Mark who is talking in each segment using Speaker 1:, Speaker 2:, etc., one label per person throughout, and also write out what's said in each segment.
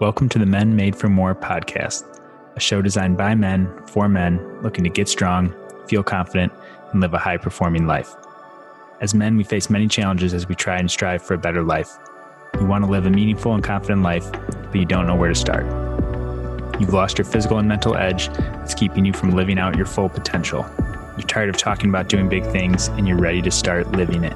Speaker 1: Welcome to the Men Made for More podcast, a show designed by men for men looking to get strong, feel confident, and live a high performing life. As men, we face many challenges as we try and strive for a better life. You want to live a meaningful and confident life, but you don't know where to start. You've lost your physical and mental edge that's keeping you from living out your full potential. You're tired of talking about doing big things and you're ready to start living it.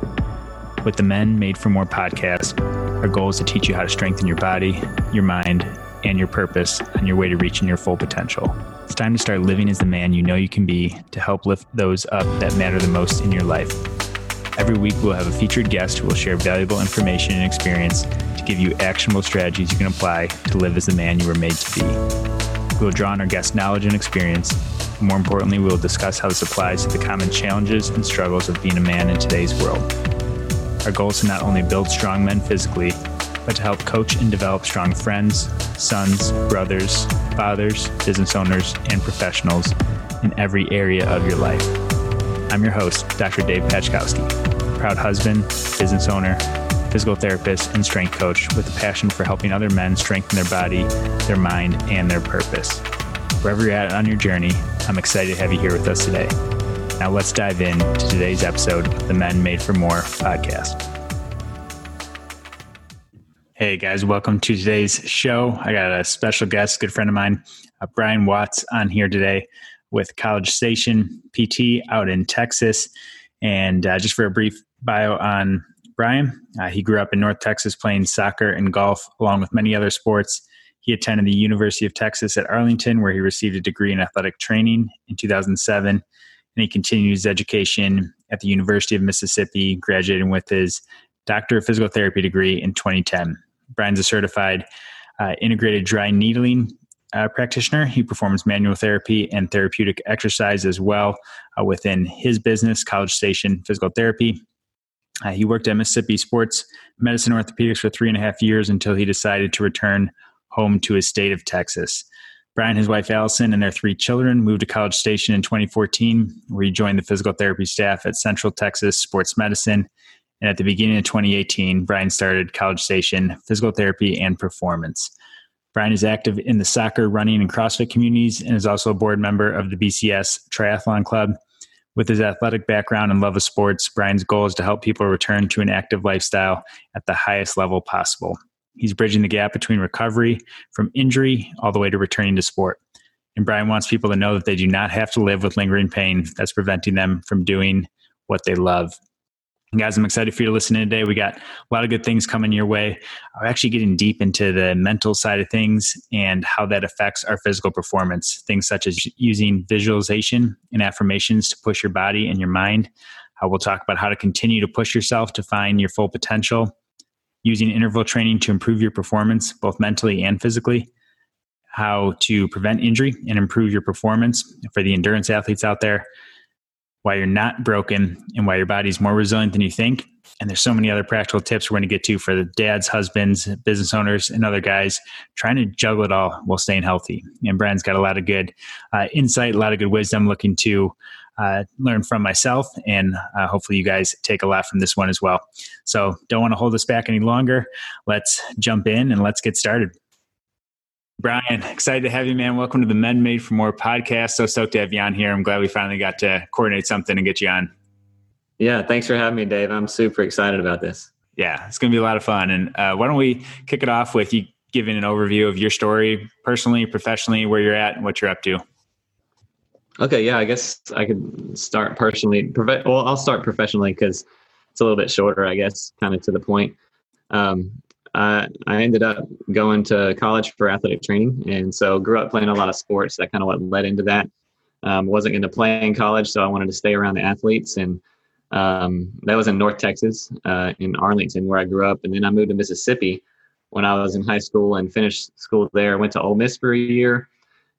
Speaker 1: With the Men Made for More podcast, our goal is to teach you how to strengthen your body, your mind, and your purpose on your way to reaching your full potential. It's time to start living as the man you know you can be to help lift those up that matter the most in your life. Every week, we'll have a featured guest who will share valuable information and experience to give you actionable strategies you can apply to live as the man you were made to be. We will draw on our guest knowledge and experience. More importantly, we will discuss how this applies to the common challenges and struggles of being a man in today's world. Our goal is to not only build strong men physically, but to help coach and develop strong friends, sons, brothers, fathers, business owners, and professionals in every area of your life. I'm your host, Dr. Dave Pachkowski, proud husband, business owner, physical therapist, and strength coach with a passion for helping other men strengthen their body, their mind, and their purpose. Wherever you're at on your journey, I'm excited to have you here with us today. Now let's dive in to today's episode of the Men Made for More podcast. Hey guys, welcome to today's show. I got a special guest, good friend of mine, uh, Brian Watts, on here today with College Station PT out in Texas. And uh, just for a brief bio on Brian, uh, he grew up in North Texas playing soccer and golf, along with many other sports. He attended the University of Texas at Arlington, where he received a degree in athletic training in 2007 and he continued his education at the University of Mississippi, graduating with his Doctor of Physical Therapy degree in 2010. Brian's a certified uh, integrated dry needling uh, practitioner. He performs manual therapy and therapeutic exercise as well uh, within his business, College Station Physical Therapy. Uh, he worked at Mississippi Sports Medicine Orthopedics for three and a half years until he decided to return home to his state of Texas. Brian, and his wife Allison, and their three children moved to College Station in 2014, where he joined the physical therapy staff at Central Texas Sports Medicine. And at the beginning of 2018, Brian started College Station Physical Therapy and Performance. Brian is active in the soccer, running, and CrossFit communities and is also a board member of the BCS Triathlon Club. With his athletic background and love of sports, Brian's goal is to help people return to an active lifestyle at the highest level possible. He's bridging the gap between recovery from injury all the way to returning to sport. And Brian wants people to know that they do not have to live with lingering pain that's preventing them from doing what they love. And guys, I'm excited for you to listen in today. We got a lot of good things coming your way. We're actually getting deep into the mental side of things and how that affects our physical performance. Things such as using visualization and affirmations to push your body and your mind. How we'll talk about how to continue to push yourself to find your full potential using interval training to improve your performance, both mentally and physically, how to prevent injury and improve your performance for the endurance athletes out there, why you're not broken, and why your body's more resilient than you think. And there's so many other practical tips we're going to get to for the dads, husbands, business owners, and other guys trying to juggle it all while staying healthy. And Brian's got a lot of good uh, insight, a lot of good wisdom looking to uh, learn from myself, and uh, hopefully you guys take a lot from this one as well. So don't want to hold us back any longer. Let's jump in and let's get started. Brian, excited to have you, man. Welcome to the Men Made for More podcast. So stoked to have you on here. I'm glad we finally got to coordinate something and get you on.
Speaker 2: Yeah, thanks for having me, Dave. I'm super excited about this.
Speaker 1: Yeah, it's going to be a lot of fun. And uh, why don't we kick it off with you giving an overview of your story, personally, professionally, where you're at, and what you're up to?
Speaker 2: Okay, yeah, I guess I could start personally. Well, I'll start professionally because it's a little bit shorter, I guess, kind of to the point. Um, I, I ended up going to college for athletic training, and so grew up playing a lot of sports. That kind of what led into that. Um, wasn't going to play in college, so I wanted to stay around the athletes, and um, that was in North Texas, uh, in Arlington, where I grew up. And then I moved to Mississippi when I was in high school and finished school there. Went to Ole Miss for a year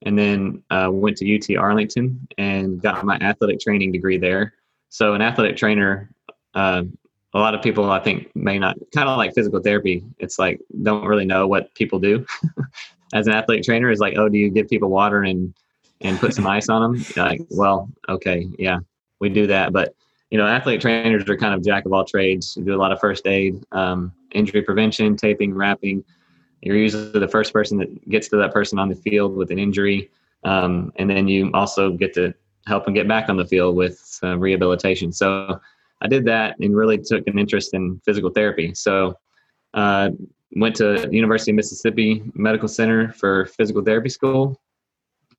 Speaker 2: and then uh, went to UT Arlington and got my athletic training degree there. So, an athletic trainer, uh, a lot of people I think may not kind of like physical therapy. It's like don't really know what people do. As an athletic trainer, is like, oh, do you give people water and and put some ice on them? Like, well, okay, yeah, we do that, but you know, athletic trainers are kind of jack of all trades. We do a lot of first aid, um, injury prevention, taping, wrapping, you're usually the first person that gets to that person on the field with an injury, um, and then you also get to help them get back on the field with uh, rehabilitation. So I did that and really took an interest in physical therapy. So uh, went to University of Mississippi Medical Center for physical therapy school,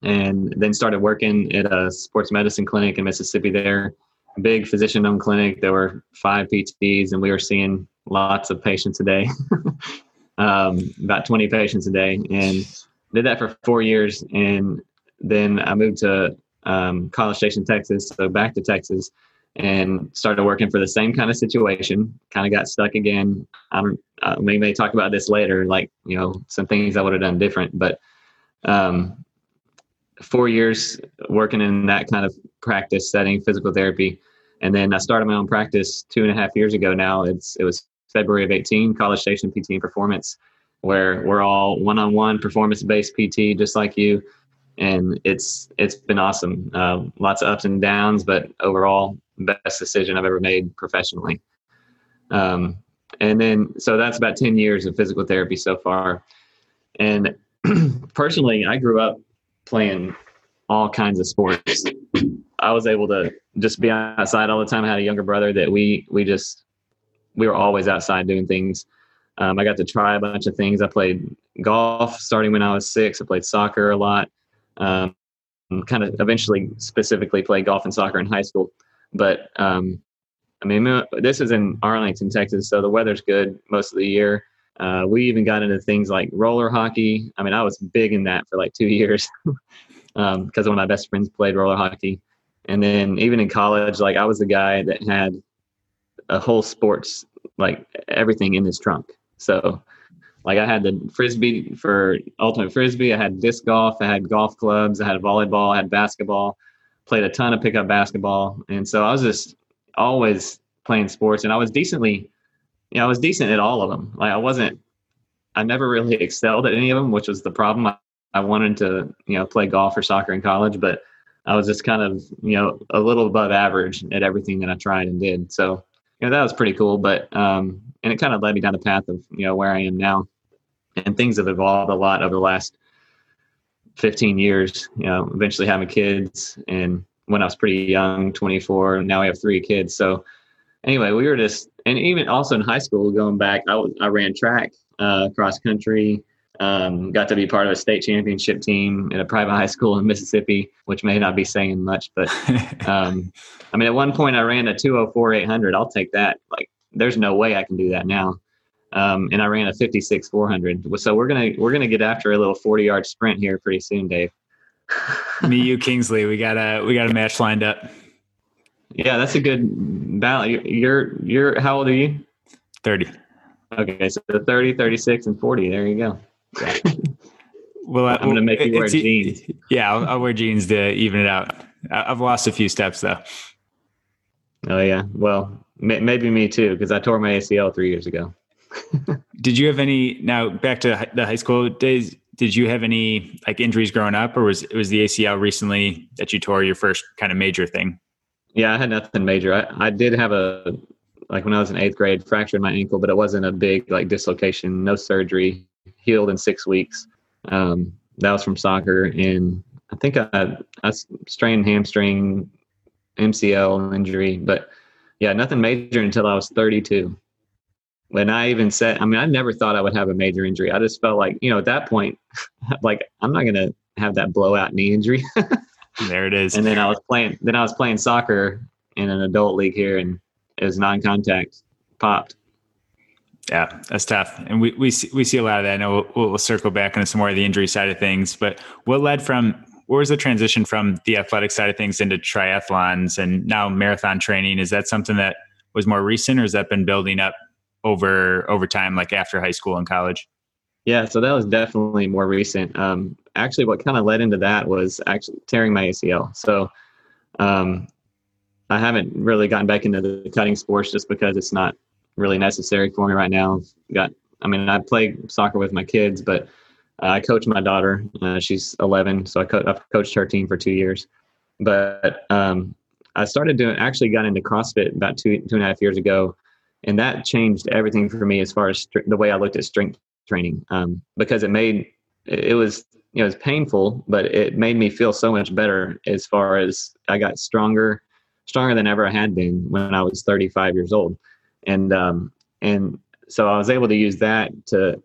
Speaker 2: and then started working at a sports medicine clinic in Mississippi. There, big physician-owned clinic. There were five PTs, and we were seeing lots of patients a day, um, about 20 patients a day, and did that for four years. And then I moved to um, College Station, Texas, so back to Texas, and started working for the same kind of situation. Kind of got stuck again. I don't. Uh, we may talk about this later, like you know some things I would have done different, but um, four years working in that kind of practice setting, physical therapy, and then I started my own practice two and a half years ago. Now it's it was February of eighteen, College Station PT and Performance, where we're all one-on-one performance-based PT, just like you and it's it's been awesome. Uh, lots of ups and downs, but overall, best decision I've ever made professionally. Um, and then, so that's about ten years of physical therapy so far. And personally, I grew up playing all kinds of sports. I was able to just be outside all the time. I had a younger brother that we we just we were always outside doing things. Um, I got to try a bunch of things. I played golf starting when I was six. I played soccer a lot um, kind of eventually specifically played golf and soccer in high school. But um, I mean, this is in Arlington, Texas, so the weather's good most of the year. Uh, we even got into things like roller hockey. I mean, I was big in that for like two years because um, one of my best friends played roller hockey. And then even in college, like I was the guy that had a whole sports, like everything in his trunk. So like I had the frisbee for ultimate frisbee. I had disc golf. I had golf clubs. I had volleyball. I had basketball. Played a ton of pickup basketball, and so I was just always playing sports. And I was decently, you know, I was decent at all of them. Like I wasn't, I never really excelled at any of them, which was the problem. I, I wanted to, you know, play golf or soccer in college, but I was just kind of, you know, a little above average at everything that I tried and did. So, you know, that was pretty cool. But um, and it kind of led me down the path of you know where I am now and things have evolved a lot over the last 15 years you know eventually having kids and when i was pretty young 24 now we have three kids so anyway we were just and even also in high school going back i, was I ran track uh, cross country um, got to be part of a state championship team in a private high school in mississippi which may not be saying much but um, i mean at one point i ran a 204 800 i'll take that like there's no way i can do that now um, and I ran a 56 400. So we're gonna we're gonna get after a little 40 yard sprint here pretty soon, Dave.
Speaker 1: Me, you, Kingsley, we got a we got a match lined up.
Speaker 2: Yeah, that's a good battle. You're you're how old are you?
Speaker 1: 30.
Speaker 2: Okay, so 30, 36, and 40. There you go. Yeah.
Speaker 1: well,
Speaker 2: I'm going to make you wear jeans.
Speaker 1: Yeah, I'll, I'll wear jeans to even it out. I've lost a few steps though.
Speaker 2: Oh yeah, well, maybe me too because I tore my ACL three years ago.
Speaker 1: did you have any now back to the high school days? Did you have any like injuries growing up, or was it was the ACL recently that you tore your first kind of major thing?
Speaker 2: Yeah, I had nothing major. I, I did have a like when I was in eighth grade, fractured my ankle, but it wasn't a big like dislocation. No surgery. Healed in six weeks. Um, that was from soccer, and I think I, I strained hamstring, MCL injury, but yeah, nothing major until I was 32 when I even said, I mean, I never thought I would have a major injury. I just felt like, you know, at that point, like I'm not going to have that blowout knee injury.
Speaker 1: there it is.
Speaker 2: And then I was playing, then I was playing soccer in an adult league here and it was non-contact popped.
Speaker 1: Yeah, that's tough. And we, we see, we see a lot of that. Know we'll, we'll circle back into some more of the injury side of things, but what led from, where was the transition from the athletic side of things into triathlons and now marathon training? Is that something that was more recent or has that been building up over over time, like after high school and college?
Speaker 2: Yeah, so that was definitely more recent. Um, actually, what kind of led into that was actually tearing my ACL. So um, I haven't really gotten back into the cutting sports just because it's not really necessary for me right now. Got, I mean, I play soccer with my kids, but uh, I coach my daughter. Uh, she's 11, so I co- I've coached her team for two years. But um, I started doing, actually got into CrossFit about two two and a half years ago, and that changed everything for me as far as the way I looked at strength training um, because it made it was you know it was painful, but it made me feel so much better as far as I got stronger, stronger than ever I had been when I was 35 years old, and um, and so I was able to use that to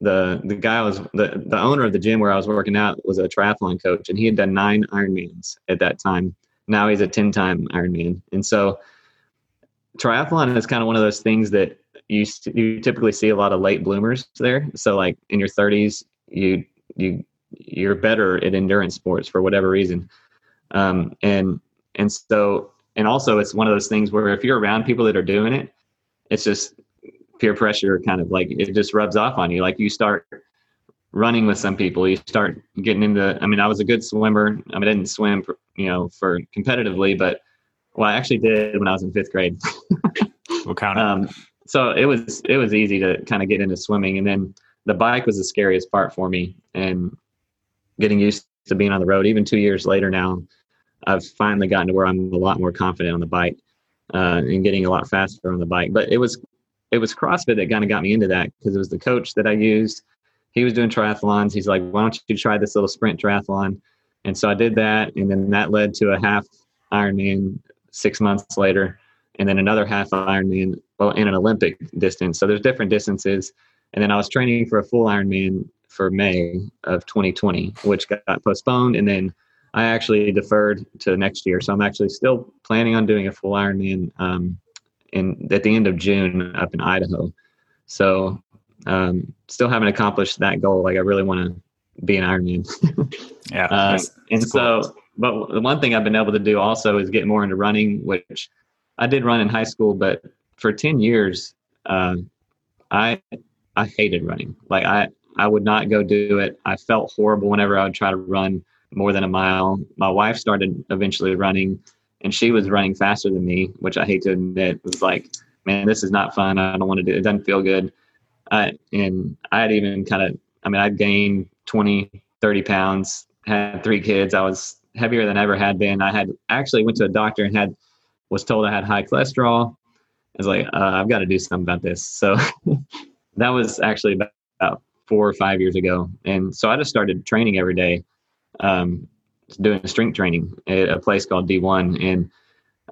Speaker 2: the the guy was the the owner of the gym where I was working out was a triathlon coach, and he had done nine Ironmans at that time. Now he's a ten time Ironman, and so triathlon is kind of one of those things that you you typically see a lot of late bloomers there. So like in your 30s, you you you're better at endurance sports for whatever reason, um, and and so and also it's one of those things where if you're around people that are doing it, it's just peer pressure kind of like it just rubs off on you. Like you start running with some people, you start getting into. I mean, I was a good swimmer. I mean, I didn't swim, for, you know, for competitively, but well, I actually did when I was in fifth grade.
Speaker 1: we'll count it. Um,
Speaker 2: so it was it was easy to kind of get into swimming, and then the bike was the scariest part for me, and getting used to being on the road. Even two years later now, I've finally gotten to where I'm a lot more confident on the bike uh, and getting a lot faster on the bike. But it was it was CrossFit that kind of got me into that because it was the coach that I used. He was doing triathlons. He's like, "Why don't you try this little sprint triathlon?" And so I did that, and then that led to a half Ironman six months later, and then another half Ironman well in an Olympic distance. So there's different distances, and then I was training for a full Ironman for May of 2020, which got postponed, and then I actually deferred to next year. So I'm actually still planning on doing a full Ironman um, in at the end of June up in Idaho. So um, still haven't accomplished that goal. Like I really want to be an Ironman.
Speaker 1: yeah, uh,
Speaker 2: that's, and that's so, cool. but the one thing I've been able to do also is get more into running, which I did run in high school, but for ten years, uh, I I hated running. Like I I would not go do it. I felt horrible whenever I would try to run more than a mile. My wife started eventually running and she was running faster than me, which I hate to admit. It was like, man, this is not fun. I don't want to do it. It doesn't feel good. I, and I had even kind of, I mean, I'd gained 20, 30 pounds, had three kids. I was heavier than I ever had been. I had actually went to a doctor and had, was told I had high cholesterol. I was like, uh, I've got to do something about this. So that was actually about four or five years ago. And so I just started training every day. Um, doing strength training at a place called D1, and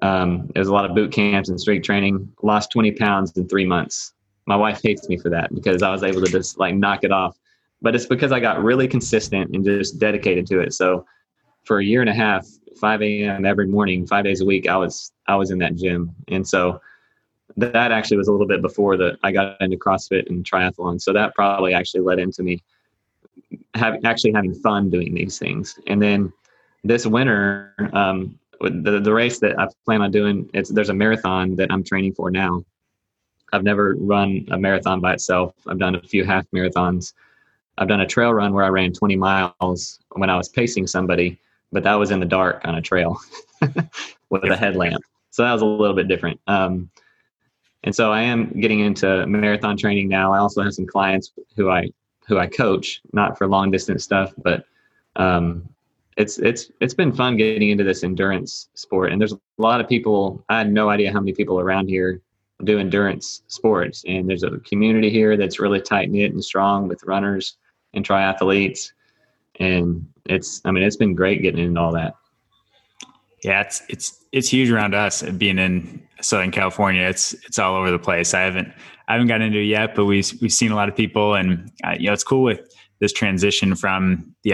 Speaker 2: um, there was a lot of boot camps and strength training. Lost 20 pounds in three months. My wife hates me for that because I was able to just like knock it off. But it's because I got really consistent and just dedicated to it. So for a year and a half, 5 a.m. every morning, five days a week, I was I was in that gym, and so that actually was a little bit before that I got into CrossFit and triathlon. So that probably actually led into me having actually having fun doing these things. And then this winter, um, the the race that I plan on doing, it's there's a marathon that I'm training for now. I've never run a marathon by itself. I've done a few half marathons. I've done a trail run where I ran 20 miles when I was pacing somebody, but that was in the dark on a trail with a headlamp. So that was a little bit different. Um, and so I am getting into marathon training now. I also have some clients who I who I coach, not for long distance stuff, but um, it's it's it's been fun getting into this endurance sport. And there's a lot of people i had no idea how many people around here do endurance sports. And there's a community here that's really tight knit and strong with runners and triathletes. And it's i mean it's been great getting into all that
Speaker 1: yeah it's it's it's huge around us being in southern california it's it's all over the place i haven't i haven't gotten into it yet but we've we've seen a lot of people and uh, you know it's cool with this transition from the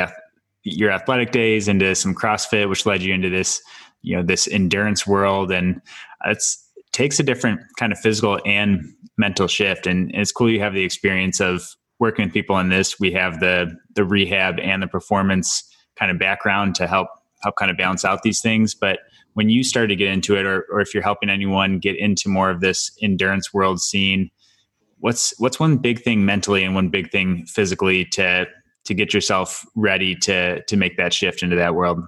Speaker 1: your athletic days into some CrossFit, which led you into this, you know, this endurance world, and it's it takes a different kind of physical and mental shift. And, and it's cool you have the experience of working with people in this. We have the the rehab and the performance kind of background to help help kind of balance out these things. But when you start to get into it, or or if you're helping anyone get into more of this endurance world scene, what's what's one big thing mentally and one big thing physically to to get yourself ready to to make that shift into that world?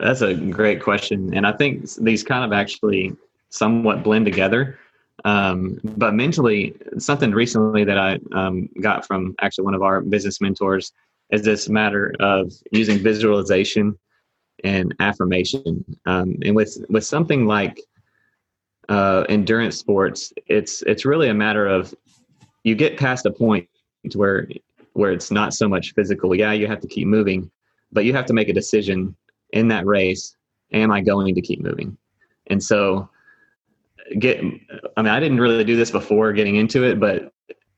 Speaker 2: That's a great question, and I think these kind of actually somewhat blend together. Um, but mentally, something recently that I um, got from actually one of our business mentors is this matter of using visualization and affirmation. Um, and with with something like uh, endurance sports, it's it's really a matter of you get past a point where where it's not so much physical. Yeah, you have to keep moving, but you have to make a decision in that race. Am I going to keep moving? And so, get. I mean, I didn't really do this before getting into it, but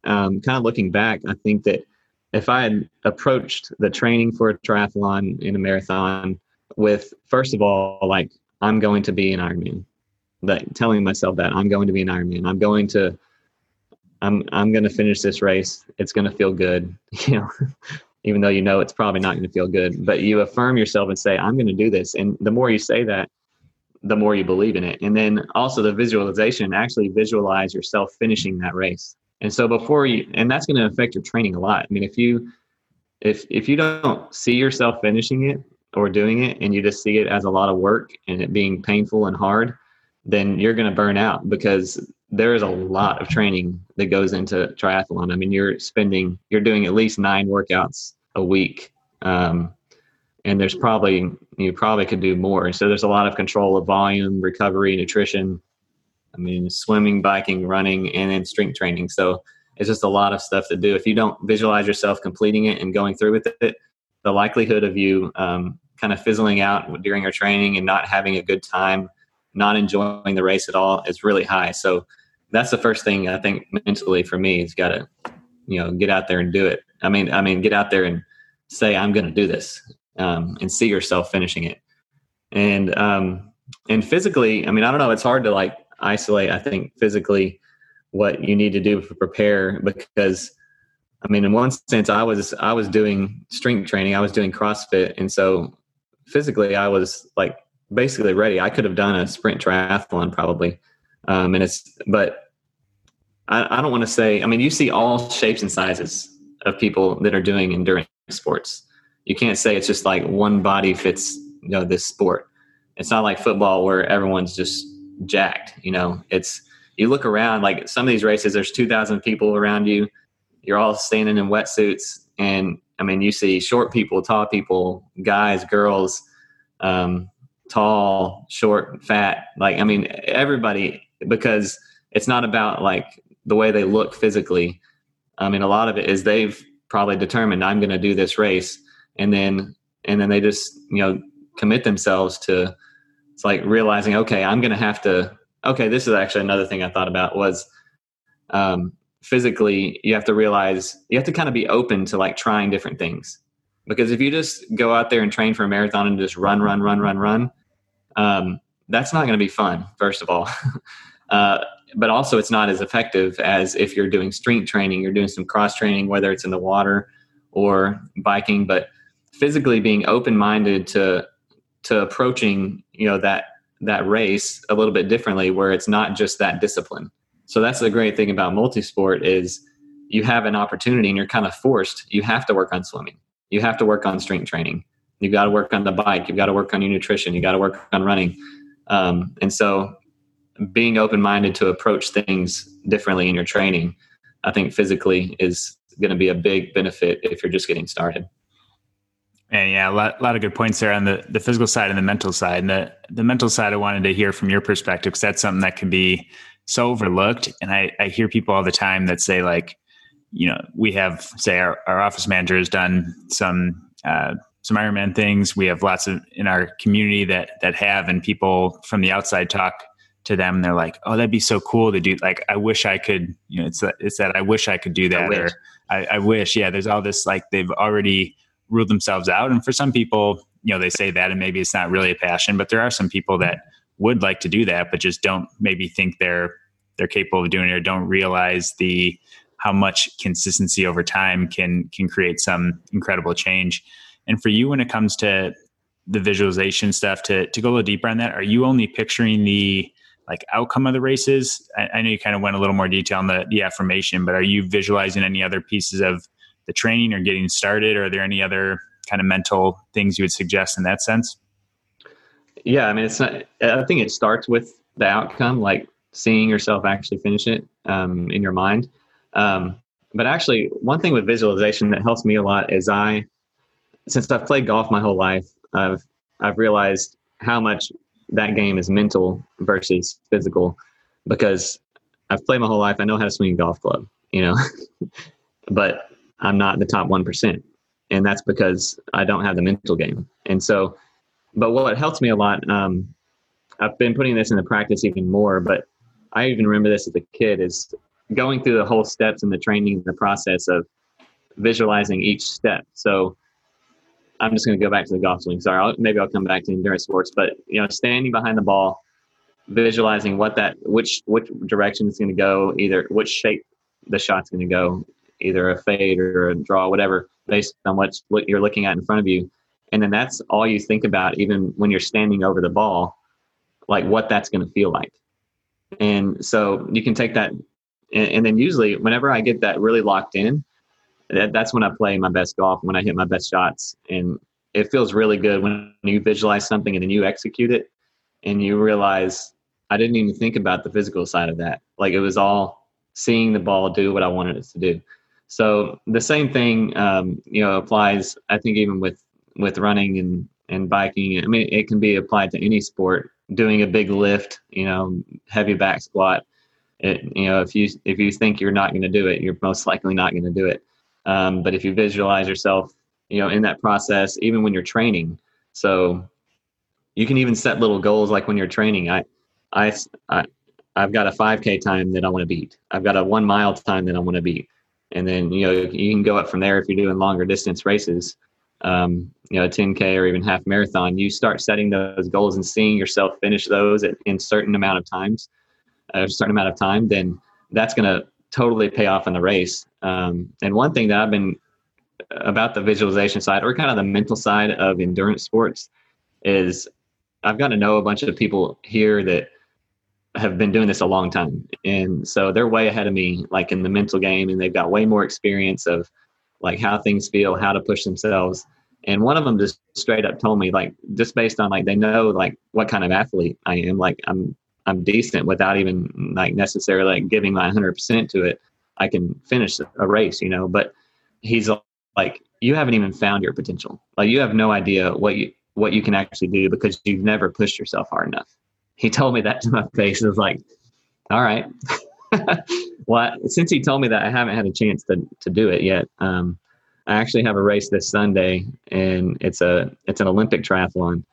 Speaker 2: um, kind of looking back, I think that if I had approached the training for a triathlon in a marathon with, first of all, like I'm going to be an Ironman, that telling myself that I'm going to be an Ironman, I'm going to I'm I'm going to finish this race. It's going to feel good, you know, even though you know it's probably not going to feel good. But you affirm yourself and say, "I'm going to do this." And the more you say that, the more you believe in it. And then also the visualization. Actually, visualize yourself finishing that race. And so before you, and that's going to affect your training a lot. I mean, if you if if you don't see yourself finishing it or doing it, and you just see it as a lot of work and it being painful and hard, then you're going to burn out because there is a lot of training that goes into triathlon. I mean, you're spending, you're doing at least nine workouts a week. Um, and there's probably, you probably could do more. So there's a lot of control of volume, recovery, nutrition. I mean, swimming, biking, running, and then strength training. So it's just a lot of stuff to do. If you don't visualize yourself completing it and going through with it, the likelihood of you um, kind of fizzling out during our training and not having a good time not enjoying the race at all is really high. So that's the first thing I think mentally for me is got to, you know, get out there and do it. I mean, I mean, get out there and say, I'm going to do this um, and see yourself finishing it. And, um, and physically, I mean, I don't know, it's hard to like isolate, I think physically what you need to do to prepare because I mean, in one sense, I was I was doing strength training, I was doing CrossFit, and so physically, I was like basically ready. I could have done a sprint triathlon probably. Um, and it's, but I, I don't want to say, I mean, you see all shapes and sizes of people that are doing endurance sports. You can't say it's just like one body fits, you know, this sport. It's not like football where everyone's just jacked, you know, it's, you look around like some of these races, there's 2000 people around you. You're all standing in wetsuits and I mean, you see short people, tall people, guys, girls, um, tall, short, fat. Like, I mean, everybody, because it's not about like the way they look physically. I mean, a lot of it is they've probably determined I'm going to do this race, and then and then they just you know commit themselves to it's like realizing okay i'm going to have to okay this is actually another thing i thought about was um, physically you have to realize you have to kind of be open to like trying different things because if you just go out there and train for a marathon and just run, run, run, run, run, um, that's not going to be fun, first of all. uh, but also, it's not as effective as if you're doing strength training, you're doing some cross training, whether it's in the water or biking. But physically being open minded to to approaching, you know, that that race a little bit differently, where it's not just that discipline. So that's the great thing about multisport is you have an opportunity and you're kind of forced. You have to work on swimming you have to work on strength training. You've got to work on the bike. You've got to work on your nutrition. You got to work on running. Um, and so, being open minded to approach things differently in your training, I think physically is going to be a big benefit if you're just getting started.
Speaker 1: And yeah, a lot, a lot of good points there on the, the physical side and the mental side. And the, the mental side, I wanted to hear from your perspective because that's something that can be so overlooked. And I, I hear people all the time that say, like, you know, we have say our, our office manager has done some uh, some Ironman things. We have lots of in our community that that have, and people from the outside talk to them. They're like, "Oh, that'd be so cool to do." Like, I wish I could. You know, it's that, it's that I wish I could do that, I or I, I wish. Yeah, there's all this like they've already ruled themselves out, and for some people, you know, they say that, and maybe it's not really a passion, but there are some people that would like to do that, but just don't maybe think they're they're capable of doing it or don't realize the how much consistency over time can can create some incredible change. And for you, when it comes to the visualization stuff, to to go a little deeper on that, are you only picturing the like outcome of the races? I, I know you kind of went a little more detail on the the affirmation, but are you visualizing any other pieces of the training or getting started? Or are there any other kind of mental things you would suggest in that sense?
Speaker 2: Yeah, I mean, it's not. I think it starts with the outcome, like seeing yourself actually finish it um, in your mind. Um, but actually, one thing with visualization that helps me a lot is I, since I've played golf my whole life, I've I've realized how much that game is mental versus physical, because I've played my whole life. I know how to swing a golf club, you know, but I'm not the top 1%. And that's because I don't have the mental game. And so, but what helps me a lot, um, I've been putting this into practice even more, but I even remember this as a kid is going through the whole steps in the training, the process of visualizing each step. So I'm just going to go back to the golf swing. Sorry, I'll, maybe I'll come back to endurance sports, but you know, standing behind the ball, visualizing what that which which direction it's going to go, either which shape the shot's going to go, either a fade or a draw, whatever, based on what you're looking at in front of you. And then that's all you think about, even when you're standing over the ball, like what that's going to feel like. And so you can take that, and, and then usually whenever I get that really locked in, that, that's when I play my best golf, when I hit my best shots. And it feels really good when you visualize something and then you execute it and you realize I didn't even think about the physical side of that. Like it was all seeing the ball do what I wanted it to do. So the same thing, um, you know, applies. I think even with with running and and biking. I mean, it can be applied to any sport. Doing a big lift, you know, heavy back squat. It, you know, if you if you think you're not going to do it, you're most likely not going to do it. Um, but if you visualize yourself, you know, in that process, even when you're training, so you can even set little goals. Like when you're training, I, I, I I've got a 5K time that I want to beat. I've got a one mile time that I want to beat, and then you know you can go up from there if you're doing longer distance races. Um, you know, a 10K or even half marathon. You start setting those goals and seeing yourself finish those at, in certain amount of times, a certain amount of time. Then that's going to totally pay off in the race. Um, and one thing that I've been about the visualization side or kind of the mental side of endurance sports is I've got to know a bunch of people here that have been doing this a long time. And so they're way ahead of me, like in the mental game, and they've got way more experience of like how things feel, how to push themselves. And one of them just straight up told me, like, just based on like they know like what kind of athlete I am, like I'm I'm decent without even like necessarily like giving my 100% to it. I can finish a race, you know, but he's like, you haven't even found your potential. Like you have no idea what you, what you can actually do because you've never pushed yourself hard enough. He told me that to my face. It was like, all right. well, since he told me that, I haven't had a chance to, to do it yet. Um, I actually have a race this Sunday and it's a, it's an Olympic triathlon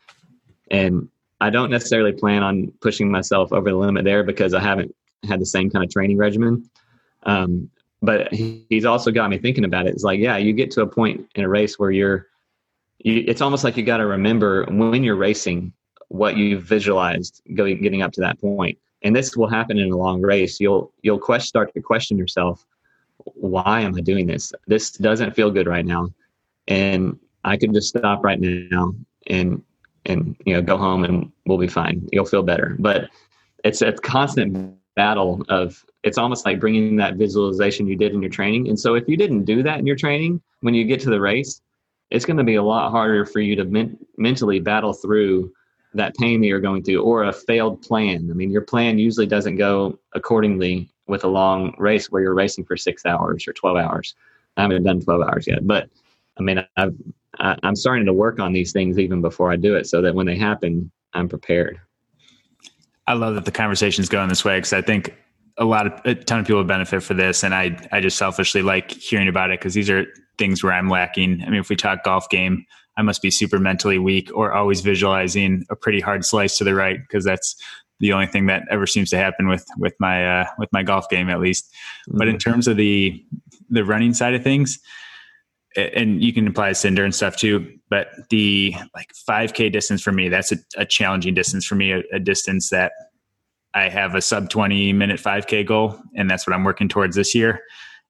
Speaker 2: and I don't necessarily plan on pushing myself over the limit there because I haven't had the same kind of training regimen. Um, but he's also got me thinking about it. It's like, yeah, you get to a point in a race where you're, you, it's almost like you got to remember when you're racing what you've visualized going getting up to that point. And this will happen in a long race. You'll you'll question, start to question yourself, why am I doing this? This doesn't feel good right now, and I could just stop right now and and you know go home and we'll be fine. You'll feel better. But it's a constant battle of it's almost like bringing that visualization you did in your training. And so if you didn't do that in your training when you get to the race it's going to be a lot harder for you to men- mentally battle through that pain that you're going through or a failed plan. I mean your plan usually doesn't go accordingly with a long race where you're racing for six hours or 12 hours i haven't done 12 hours yet but i mean i've I, am starting to work on these things even before I do it, so that when they happen, I'm prepared.
Speaker 1: I love that the conversation's going this way because I think a lot of a ton of people benefit for this, and I I just selfishly like hearing about it because these are things where I'm lacking. I mean, if we talk golf game, I must be super mentally weak or always visualizing a pretty hard slice to the right because that's the only thing that ever seems to happen with with my uh, with my golf game at least. Mm-hmm. But in mm-hmm. terms of the the running side of things, and you can apply cinder and stuff too but the like 5k distance for me that's a, a challenging distance for me a, a, distance that i have a sub 20 minute 5k goal and that's what i'm working towards this year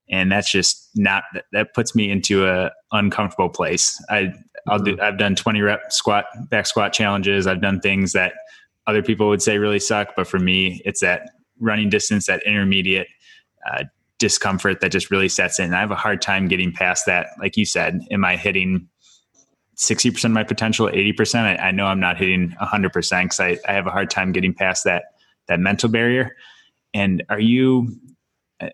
Speaker 1: and that's just not that, puts me into a uncomfortable place i i'll do mm-hmm. i've done 20 rep squat back squat challenges i've done things that other people would say really suck but for me it's that running distance that intermediate uh, discomfort that just really sets in. And I have a hard time getting past that. Like you said, am I hitting 60% of my potential, 80%? I, I know I'm not hitting 100% because I, I have a hard time getting past that, that mental barrier. And are you,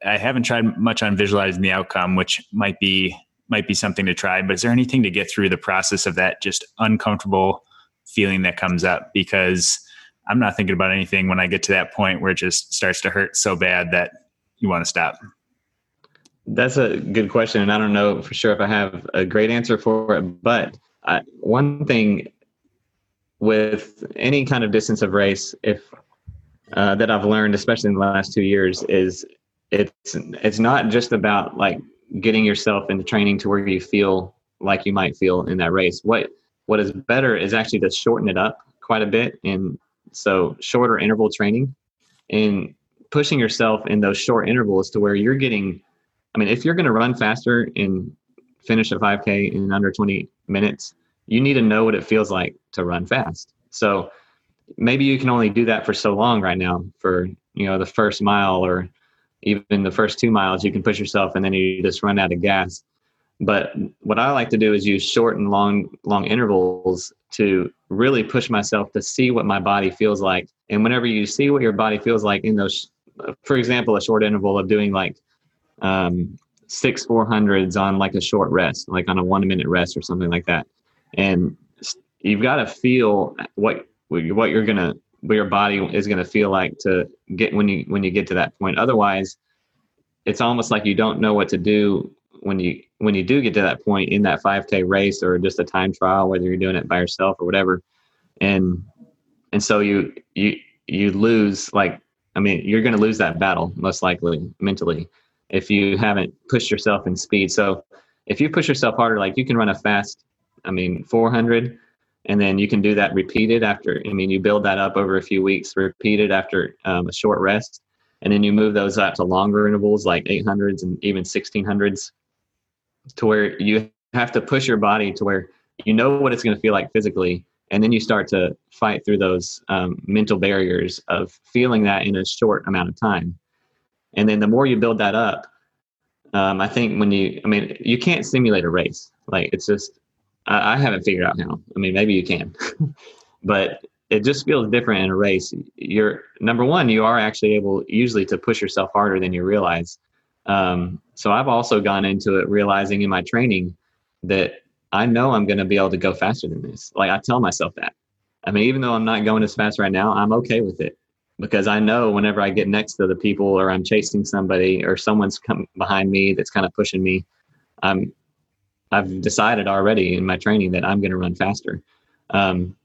Speaker 1: I haven't tried much on visualizing the outcome, which might be, might be something to try, but is there anything to get through the process of that just uncomfortable feeling that comes up? Because I'm not thinking about anything when I get to that point where it just starts to hurt so bad that you want to stop.
Speaker 2: that's a good question, and I don't know for sure if I have a great answer for it. But I, one thing with any kind of distance of race, if uh, that I've learned, especially in the last two years, is it's it's not just about like getting yourself into training to where you feel like you might feel in that race. What what is better is actually to shorten it up quite a bit, and so shorter interval training, and pushing yourself in those short intervals to where you're getting. I mean, if you're going to run faster and finish a 5K in under 20 minutes, you need to know what it feels like to run fast. So maybe you can only do that for so long right now for you know the first mile or even the first two miles you can push yourself and then you just run out of gas but what i like to do is use short and long long intervals to really push myself to see what my body feels like and whenever you see what your body feels like in those for example a short interval of doing like um, six 400s on like a short rest like on a one minute rest or something like that and you've got to feel what what you're gonna what your body is gonna feel like to get when you when you get to that point. Otherwise, it's almost like you don't know what to do when you when you do get to that point in that 5k race or just a time trial whether you're doing it by yourself or whatever and and so you you you lose like i mean you're going to lose that battle most likely mentally if you haven't pushed yourself in speed. So if you push yourself harder like you can run a fast i mean 400 and then you can do that repeated after i mean you build that up over a few weeks repeated after um, a short rest and then you move those out to longer intervals like 800s and even 1600s to where you have to push your body to where you know what it's going to feel like physically and then you start to fight through those um, mental barriers of feeling that in a short amount of time and then the more you build that up um, i think when you i mean you can't simulate a race like it's just I, I haven't figured out how. I mean, maybe you can, but it just feels different in a race. You're number one, you are actually able usually to push yourself harder than you realize. Um, so I've also gone into it realizing in my training that I know I'm going to be able to go faster than this. Like I tell myself that. I mean, even though I'm not going as fast right now, I'm okay with it because I know whenever I get next to the people or I'm chasing somebody or someone's come behind me that's kind of pushing me, I'm I've decided already in my training that I'm going to run faster. Um,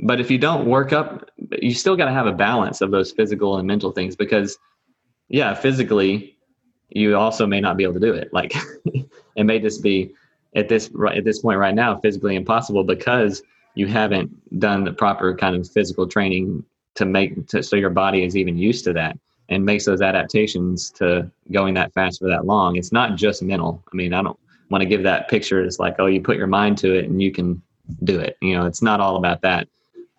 Speaker 2: but if you don't work up, you still got to have a balance of those physical and mental things because, yeah, physically, you also may not be able to do it. Like it may just be at this at this point right now physically impossible because you haven't done the proper kind of physical training to make to, so your body is even used to that and makes those adaptations to going that fast for that long. It's not just mental. I mean, I don't want to give that picture It's like, oh, you put your mind to it and you can do it. You know, it's not all about that.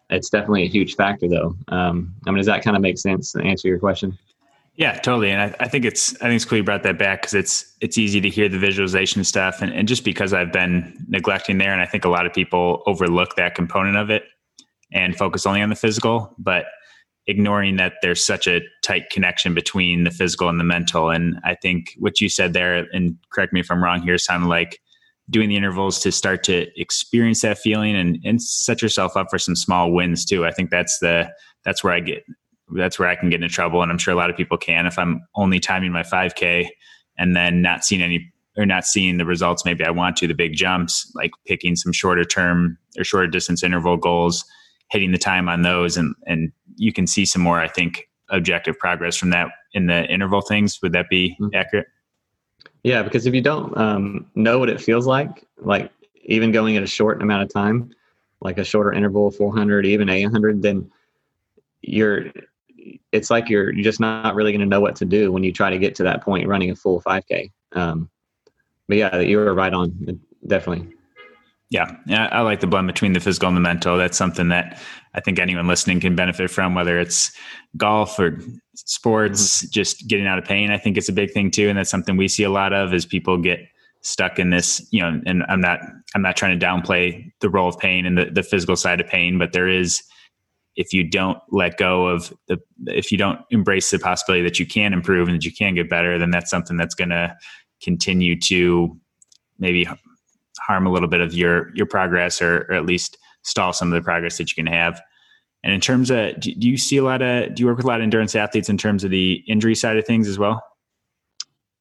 Speaker 2: It's definitely a huge factor, though. Um, I mean, does that kind of make sense to answer your question?
Speaker 1: Yeah, totally. And I, I, think it's I think it's cool you brought that back because it's it's easy to hear the visualization stuff, and, and just because I've been neglecting there, and I think a lot of people overlook that component of it and focus only on the physical. But ignoring that there's such a tight connection between the physical and the mental. And I think what you said there, and correct me if I'm wrong here, sounded like doing the intervals to start to experience that feeling and, and set yourself up for some small wins too. I think that's the that's where I get that's where I can get into trouble. And I'm sure a lot of people can if I'm only timing my 5K and then not seeing any or not seeing the results maybe I want to, the big jumps, like picking some shorter term or shorter distance interval goals hitting the time on those and and you can see some more i think objective progress from that in the interval things would that be mm-hmm. accurate
Speaker 2: yeah because if you don't um, know what it feels like like even going at a short amount of time like a shorter interval 400 even 800 then you're it's like you're you're just not really going to know what to do when you try to get to that point running a full 5k um, but yeah you were right on definitely
Speaker 1: yeah, yeah, I like the blend between the physical and the mental. That's something that I think anyone listening can benefit from, whether it's golf or sports, mm-hmm. just getting out of pain. I think it's a big thing too, and that's something we see a lot of is people get stuck in this. You know, and I'm not I'm not trying to downplay the role of pain and the, the physical side of pain, but there is if you don't let go of the if you don't embrace the possibility that you can improve and that you can get better, then that's something that's going to continue to maybe harm a little bit of your your progress or, or at least stall some of the progress that you can have. And in terms of, do, you see a lot of, do you work with a lot of endurance athletes in terms of the injury side of things as well?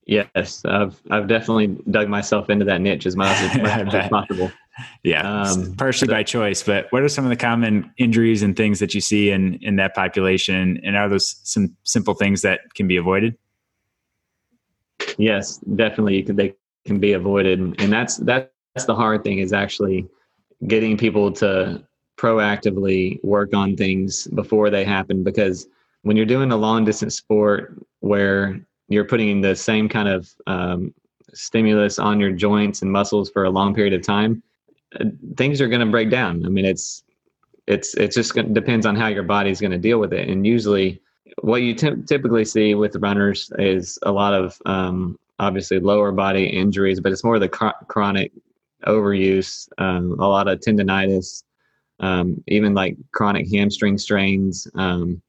Speaker 2: Yes, I've I've definitely dug myself into that niche as much as, much as possible.
Speaker 1: Yeah, um, partially by choice. But what are some of the common injuries and things that you see in in that population? And are those some simple things that can be avoided?
Speaker 2: Yes, definitely. Can, they can be avoided, and that's that's the hard thing is actually getting people to proactively work on things before they happen. Because when you're doing a long distance sport where you're putting the same kind of um, stimulus on your joints and muscles for a long period of time, things are going to break down. I mean, it's it's it's just gonna, depends on how your body's going to deal with it. And usually, what you t- typically see with runners is a lot of um, obviously lower body injuries, but it's more the chronic overuse, um, a lot of tendonitis, um, even like chronic hamstring strains, um,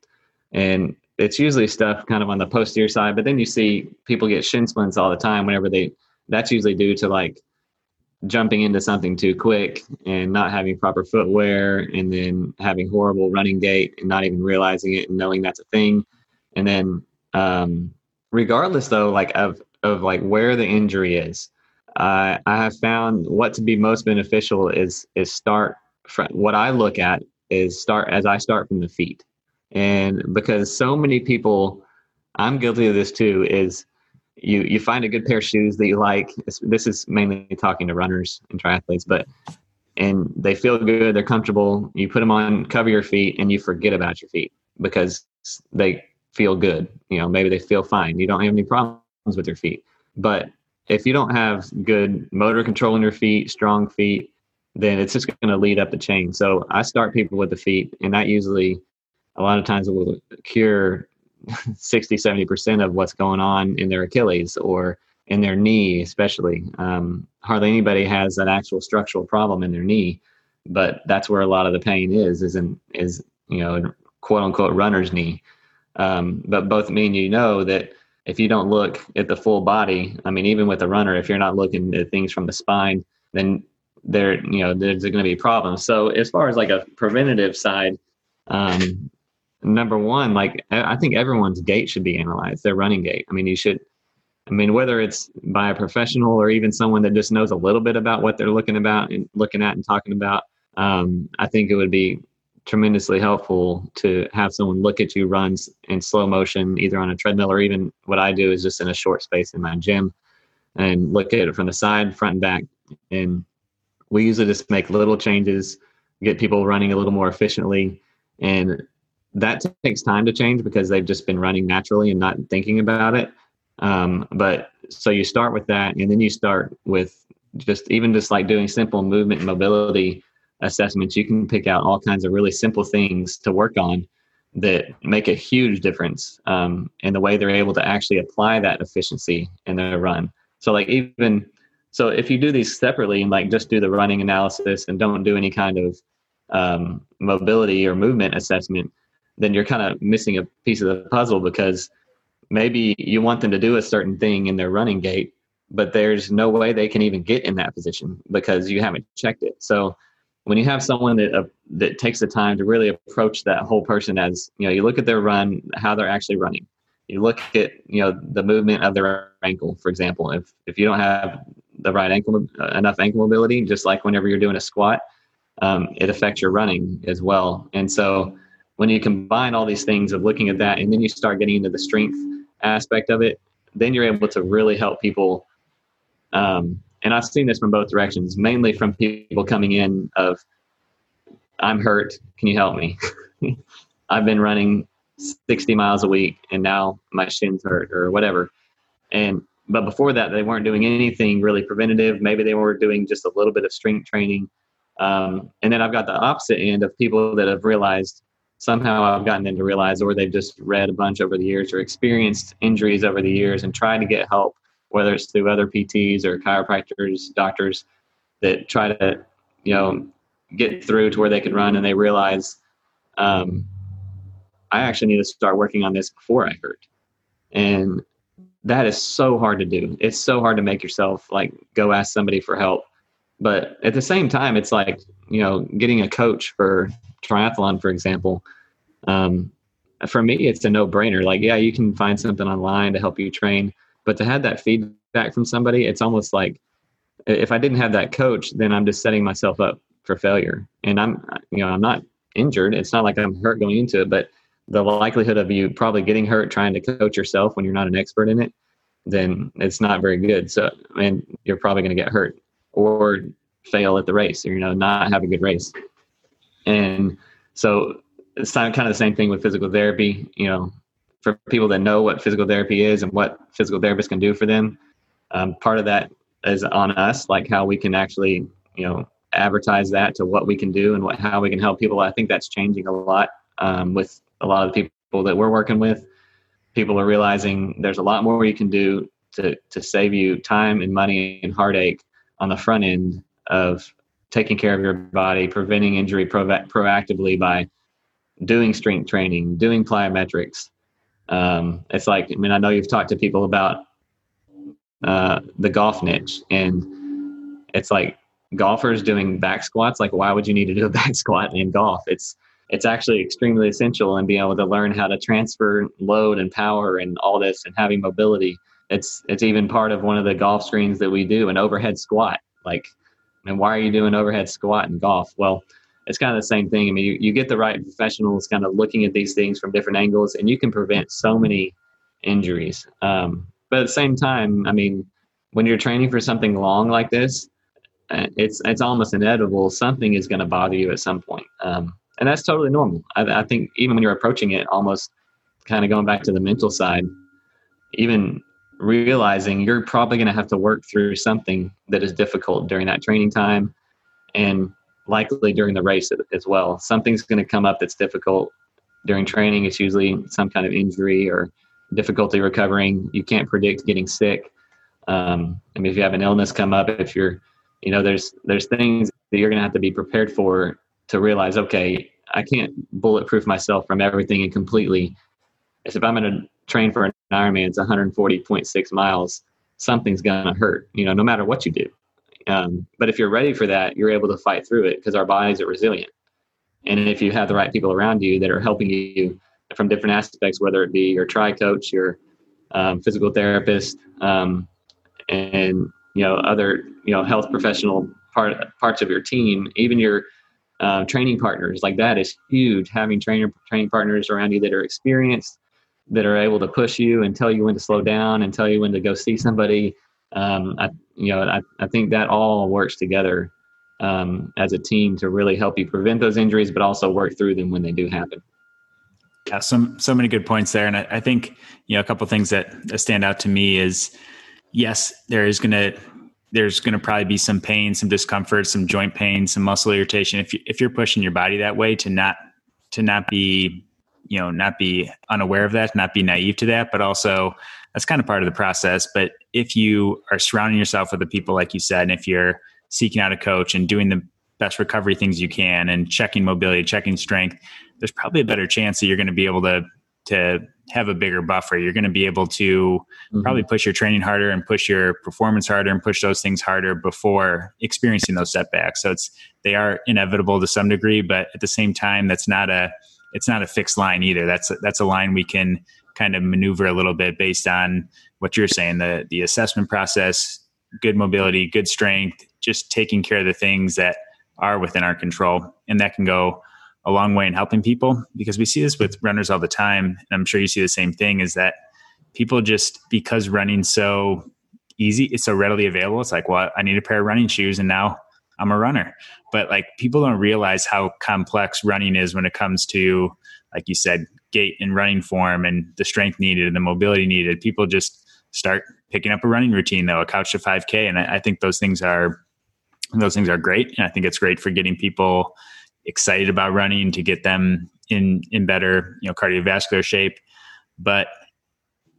Speaker 2: and it's usually stuff kind of on the posterior side, but then you see people get shin splints all the time whenever they, that's usually due to like jumping into something too quick and not having proper footwear and then having horrible running gait and not even realizing it and knowing that's a thing. And then, um, regardless though, like of, of like where the injury is, uh, I have found what to be most beneficial is, is start from what I look at is start as I start from the feet. And because so many people, I'm guilty of this too, is you you find a good pair of shoes that you like. This is mainly talking to runners and triathletes, but and they feel good, they're comfortable. You put them on, cover your feet, and you forget about your feet because they feel good. You know, maybe they feel fine. You don't have any problems with your feet. But if you don't have good motor control in your feet, strong feet, then it's just going to lead up the chain. So I start people with the feet, and that usually a lot of times will cure 60 70% of what's going on in their achilles or in their knee especially. Um, hardly anybody has an actual structural problem in their knee but that's where a lot of the pain is is in is you know quote unquote runner's knee. Um, but both me and you know that if you don't look at the full body i mean even with a runner if you're not looking at things from the spine then there you know there's going to be problems. So as far as like a preventative side um, number one, like I think everyone's gait should be analyzed, their running gait. I mean, you should, I mean, whether it's by a professional or even someone that just knows a little bit about what they're looking about and looking at and talking about, um, I think it would be tremendously helpful to have someone look at you runs in slow motion, either on a treadmill or even what I do is just in a short space in my gym and look at it from the side, front and back. And we usually just make little changes, get people running a little more efficiently. And that takes time to change because they've just been running naturally and not thinking about it. Um, but so you start with that, and then you start with just even just like doing simple movement and mobility assessments. You can pick out all kinds of really simple things to work on that make a huge difference um, in the way they're able to actually apply that efficiency in their run. So like even so, if you do these separately and like just do the running analysis and don't do any kind of um, mobility or movement assessment, then you're kind of missing a piece of the puzzle because maybe you want them to do a certain thing in their running gait, but there's no way they can even get in that position because you haven't checked it. So when you have someone that uh, that takes the time to really approach that whole person as you know, you look at their run, how they're actually running. You look at you know the movement of their ankle, for example. If if you don't have the right ankle uh, enough ankle mobility, just like whenever you're doing a squat, um, it affects your running as well. And so when you combine all these things of looking at that and then you start getting into the strength aspect of it then you're able to really help people um, and i've seen this from both directions mainly from people coming in of i'm hurt. Can you help me? I've been running 60 miles a week and now my shins hurt or whatever. And but before that they weren't doing anything really preventative. Maybe they were doing just a little bit of strength training. Um, and then i've got the opposite end of people that have realized somehow I've gotten them to realize, or they've just read a bunch over the years or experienced injuries over the years and tried to get help, whether it's through other PTs or chiropractors, doctors that try to, you know, get through to where they can run and they realize, um, I actually need to start working on this before I hurt. And that is so hard to do. It's so hard to make yourself like go ask somebody for help. But at the same time, it's like, you know, getting a coach for triathlon, for example, um, for me, it's a no brainer. Like, yeah, you can find something online to help you train, but to have that feedback from somebody, it's almost like if I didn't have that coach, then I'm just setting myself up for failure. And I'm, you know, I'm not injured. It's not like I'm hurt going into it, but the likelihood of you probably getting hurt trying to coach yourself when you're not an expert in it, then it's not very good. So, and you're probably going to get hurt or fail at the race or, you know, not have a good race. And so it's kind of the same thing with physical therapy. You know, for people that know what physical therapy is and what physical therapists can do for them, um, part of that is on us, like how we can actually, you know, advertise that to what we can do and what how we can help people. I think that's changing a lot um, with a lot of the people that we're working with. People are realizing there's a lot more you can do to to save you time and money and heartache on the front end of taking care of your body, preventing injury pro- proactively by doing strength training, doing plyometrics. Um, it's like, I mean, I know you've talked to people about uh, the golf niche, and it's like golfers doing back squats. Like, why would you need to do a back squat in golf? It's it's actually extremely essential in being able to learn how to transfer load and power and all this and having mobility. It's it's even part of one of the golf screens that we do an overhead squat. Like and why are you doing overhead squat in golf? Well, it's kind of the same thing. I mean, you, you get the right professionals kind of looking at these things from different angles, and you can prevent so many injuries. Um, but at the same time, I mean, when you're training for something long like this, uh, it's it's almost inevitable something is going to bother you at some point, um, and that's totally normal. I, I think even when you're approaching it, almost kind of going back to the mental side, even realizing you're probably going to have to work through something that is difficult during that training time and likely during the race as well. Something's going to come up that's difficult during training. It's usually some kind of injury or difficulty recovering. You can't predict getting sick. Um, I mean, if you have an illness come up, if you're, you know, there's there's things that you're going to have to be prepared for to realize. Okay, I can't bulletproof myself from everything and completely. As if I'm going to train for an Ironman, it's 140.6 miles. Something's gonna hurt, you know, no matter what you do. Um, but if you're ready for that, you're able to fight through it because our bodies are resilient. And if you have the right people around you that are helping you from different aspects, whether it be your tri coach, your um, physical therapist, um, and you know other you know health professional part parts of your team, even your uh, training partners, like that is huge. Having trainer training partners around you that are experienced, that are able to push you and tell you when to slow down and tell you when to go see somebody. Um, I, you know, I, I think that all works together um, as a team to really help you prevent those injuries, but also work through them when they do happen.
Speaker 1: Yeah, some so many good points there, and I, I think you know a couple things that, stand out to me is yes, there is going to there's going to probably be some pain, some discomfort, some joint pain, some muscle irritation. If you, if you're pushing your body that way to not to not be you know not be unaware of that not be naive to that but also that's kind of part of the process. But if you are surrounding yourself with the people like you said and if you're seeking out a coach and doing the best recovery things you can and checking mobility checking strength there's probably a better chance that you're going to be able to to have a bigger buffer. You're going to be able to mm-hmm. probably push your training harder and push your performance harder and push those things harder before experiencing those setbacks. So it's they are inevitable to some degree but at the same time that's not a it's not a fixed line either. That's a, that's a line we can kind of maneuver a little bit based on what you're saying the the assessment process, good mobility, good strength, just taking care of the things that are within our control, and that can go a long way in helping people because we see this with runners all the time, and I'm sure you see the same thing. Is that people just because running so easy, it's so readily available. It's like, well, I need a pair of running shoes, and now I'm a runner. But like people don't realize how complex running is when it comes to, like you said, gait and running form and the strength needed and the mobility needed. People just start picking up a running routine though, a couch to 5K. And I, I think those things are those things are great. And I think it's great for getting people excited about running to get them in in better, you know, cardiovascular shape. But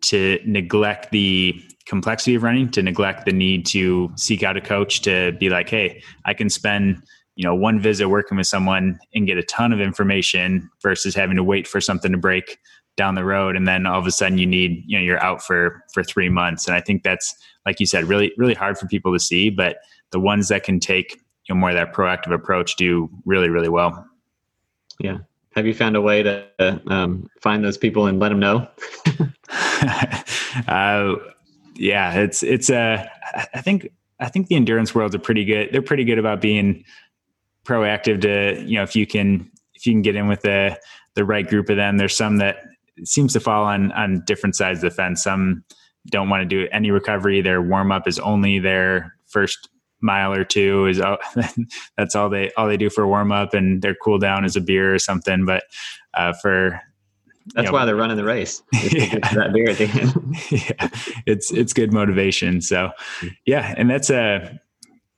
Speaker 1: to neglect the complexity of running, to neglect the need to seek out a coach to be like, hey, I can spend you know one visit working with someone and get a ton of information versus having to wait for something to break down the road and then all of a sudden you need you know you're out for for three months. And i think that's like you said really really hard for people to see but the ones that can take you know more of that proactive approach do really really well.
Speaker 2: Yeah. Have you found a way to um, find those people and let them know?
Speaker 1: Uh, yeah, it's it's a. Uh, I think I think the endurance world's are pretty good. They're pretty good about being proactive to you know if you can if you can get in with the the right group of them. There's some that seems to fall on on different sides of the fence. Some don't want to do any recovery. Their warm up is only their first mile or two is all, that's all they all they do for warm up and their cool down is a beer or something but uh, for
Speaker 2: that's know, why they're running the race yeah. that beer at the end
Speaker 1: yeah it's it's good motivation so yeah and that's a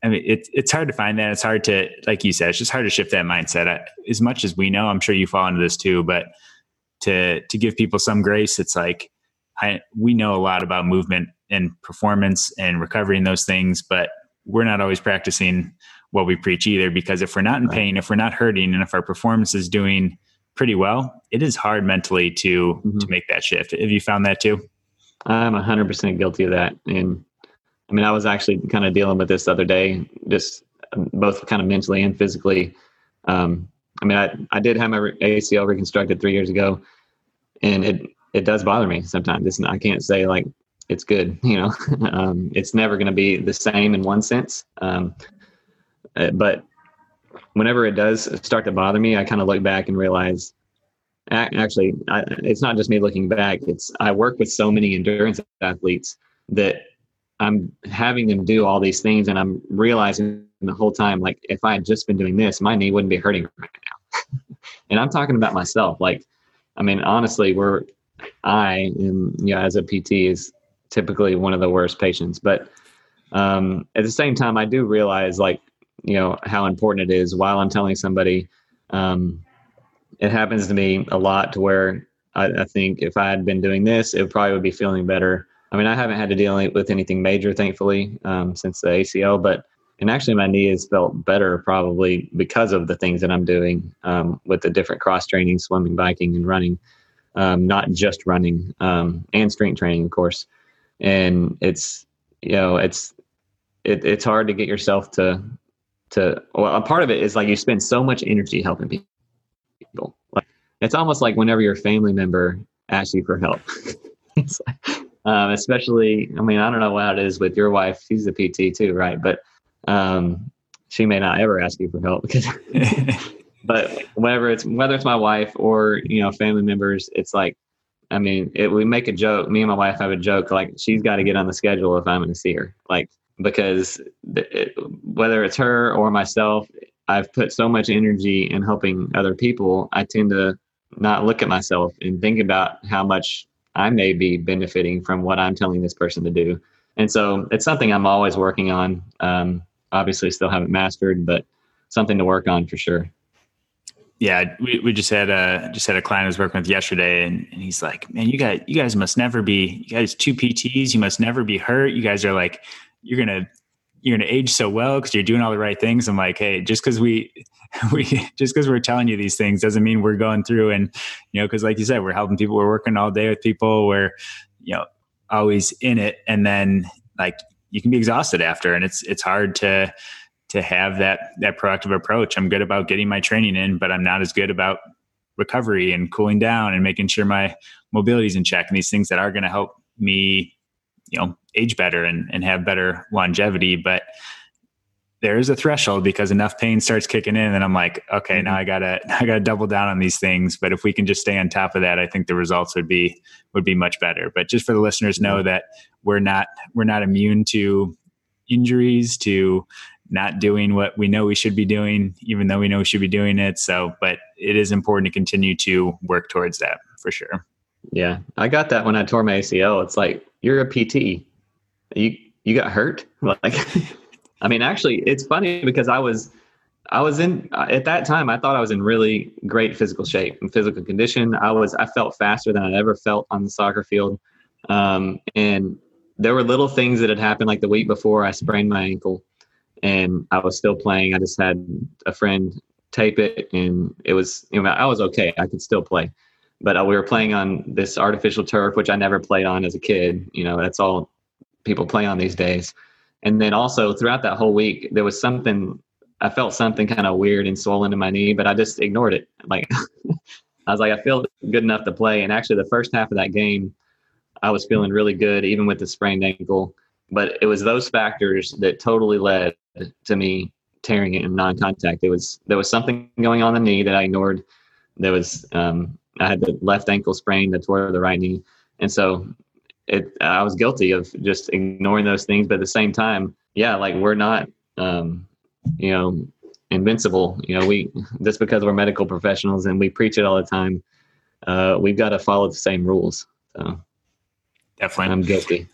Speaker 1: I mean, it's it's hard to find that. It's hard to, like you said, it's just hard to shift that mindset. I, as much as we know, I'm sure you fall into this too. But to to give people some grace, it's like I we know a lot about movement and performance and recovery and those things, but we're not always practicing what we preach either because if we're not in pain if we're not hurting and if our performance is doing pretty well it is hard mentally to mm-hmm. to make that shift have you found that too
Speaker 2: i'm 100% guilty of that and i mean i was actually kind of dealing with this other day just um, both kind of mentally and physically um, i mean I, I did have my acl reconstructed three years ago and it it does bother me sometimes it's, i can't say like it's good. You know, um, it's never going to be the same in one sense. Um, uh, but whenever it does start to bother me, I kind of look back and realize, actually, I, it's not just me looking back. It's I work with so many endurance athletes that I'm having them do all these things, and I'm realizing the whole time, like if I had just been doing this, my knee wouldn't be hurting right now. and I'm talking about myself. Like, I mean, honestly, we're I am, you know, as a PT is typically one of the worst patients. But um, at the same time, I do realize like you know how important it is. While I'm telling somebody, um, it happens to me a lot to where I, I, think if I had been doing this, it probably would be feeling better. I mean, I haven't had to deal with anything major, thankfully, um, since the ACL, but and actually my knee has felt better probably because of the things that I'm doing um, with the different cross training, swimming, biking, and running. Um, not just running um, and strength training, of course and it's you know it's it, it's hard to get yourself to to well a part of it is like you spend so much energy helping people. Like it's almost like whenever your family member asks you for help. Like, um, especially i mean i don't know how it is with your wife. She's a pt too right? But um, she may not ever ask you for help. Because but whether it's whether it's my wife or you know family members it's like I mean, it, we make a joke. Me and my wife have a joke like she's got to get on the schedule if I'm going to see her. Like because it, whether it's her or myself, I've put so much energy in helping other people. I tend to not look at myself and think about how much I may be benefiting from what I'm telling this person to do. And so it's something I'm always working on. Um, obviously, still haven't mastered, but something to work on for sure
Speaker 1: yeah, we, we just had a just had a client I was working with yesterday, and, and he's like, "Man, you guys, you guys must never be, you guys two PTs, you must never be hurt. You guys are like, you're gonna you're gonna age so well because you're doing all the right things." I'm like, "Hey, just because we we just because we're telling you these things doesn't mean we're going through and you know, because like you said, we're helping people, we're working all day with people, we're you know always in it, and then like you can be exhausted after, and it's it's hard to." to have that that proactive approach. I'm good about getting my training in, but I'm not as good about recovery and cooling down and making sure my mobility is in check and these things that are going to help me, you know, age better and, and have better longevity. But there is a threshold because enough pain starts kicking in and I'm like, okay, now mm-hmm. I gotta I gotta double down on these things. But if we can just stay on top of that, I think the results would be would be much better. But just for the listeners know that we're not we're not immune to injuries to not doing what we know we should be doing, even though we know we should be doing it. So, but it is important to continue to work towards that for sure.
Speaker 2: Yeah, I got that when I tore my ACL. It's like you're a PT. You you got hurt. Like, I mean, actually, it's funny because I was I was in at that time. I thought I was in really great physical shape and physical condition. I was I felt faster than I'd ever felt on the soccer field, um, and there were little things that had happened. Like the week before, I sprained my ankle and I was still playing. I just had a friend tape it, and it was you know I was okay. I could still play, but uh, we were playing on this artificial turf, which I never played on as a kid. You know, that's all people play on these days. And then also throughout that whole week, there was something I felt something kind of weird and swollen in my knee, but I just ignored it. Like I was like, I feel good enough to play. And actually, the first half of that game, I was feeling really good, even with the sprained ankle. But it was those factors that totally led to me tearing it in non-contact. It was there was something going on the knee that I ignored. There was um, I had the left ankle sprain that tore the right knee, and so it I was guilty of just ignoring those things. But at the same time, yeah, like we're not um, you know invincible. You know, we just because we're medical professionals and we preach it all the time, uh, we've got to follow the same rules. So
Speaker 1: definitely,
Speaker 2: I'm guilty.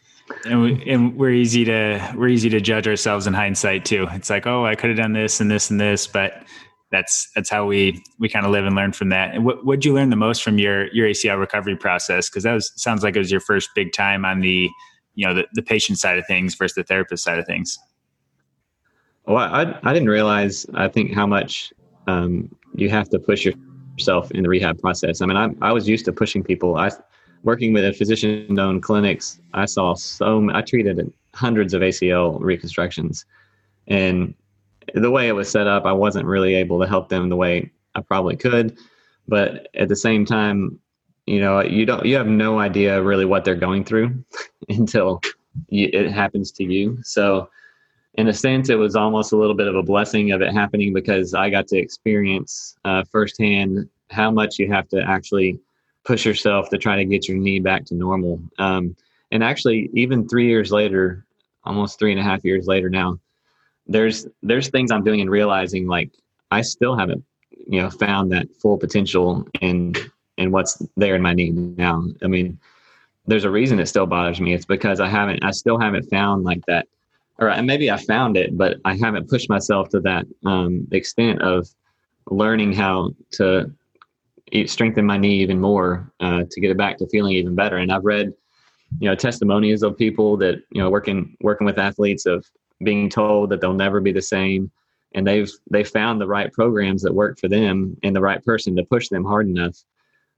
Speaker 1: And, we, and we're easy to we're easy to judge ourselves in hindsight too. It's like, oh, I could have done this and this and this, but that's that's how we we kind of live and learn from that. And what what'd you learn the most from your your ACL recovery process? Because that was sounds like it was your first big time on the you know the, the patient side of things versus the therapist side of things.
Speaker 2: Well, I I didn't realize I think how much um, you have to push yourself in the rehab process. I mean, I I was used to pushing people. I working with a physician-owned clinics. I saw so I treated hundreds of ACL reconstructions, and the way it was set up, I wasn't really able to help them the way I probably could. But at the same time, you know, you don't, you have no idea really what they're going through until you, it happens to you. So, in a sense, it was almost a little bit of a blessing of it happening because I got to experience uh, firsthand how much you have to actually push yourself to try to get your knee back to normal. Um, and actually, even three years later, almost three and a half years later now, there's there's things I'm doing and realizing like I still haven't you know found that full potential in in what's there in my knee now. I mean, there's a reason it still bothers me. It's because I haven't I still haven't found like that or maybe I found it, but I haven't pushed myself to that um, extent of learning how to strengthen my knee even more uh, to get it back to feeling even better. And I've read, you know, testimonies of people that you know working working with athletes of being told that they'll never be the same. And they've they found the right programs that work for them and the right person to push them hard enough.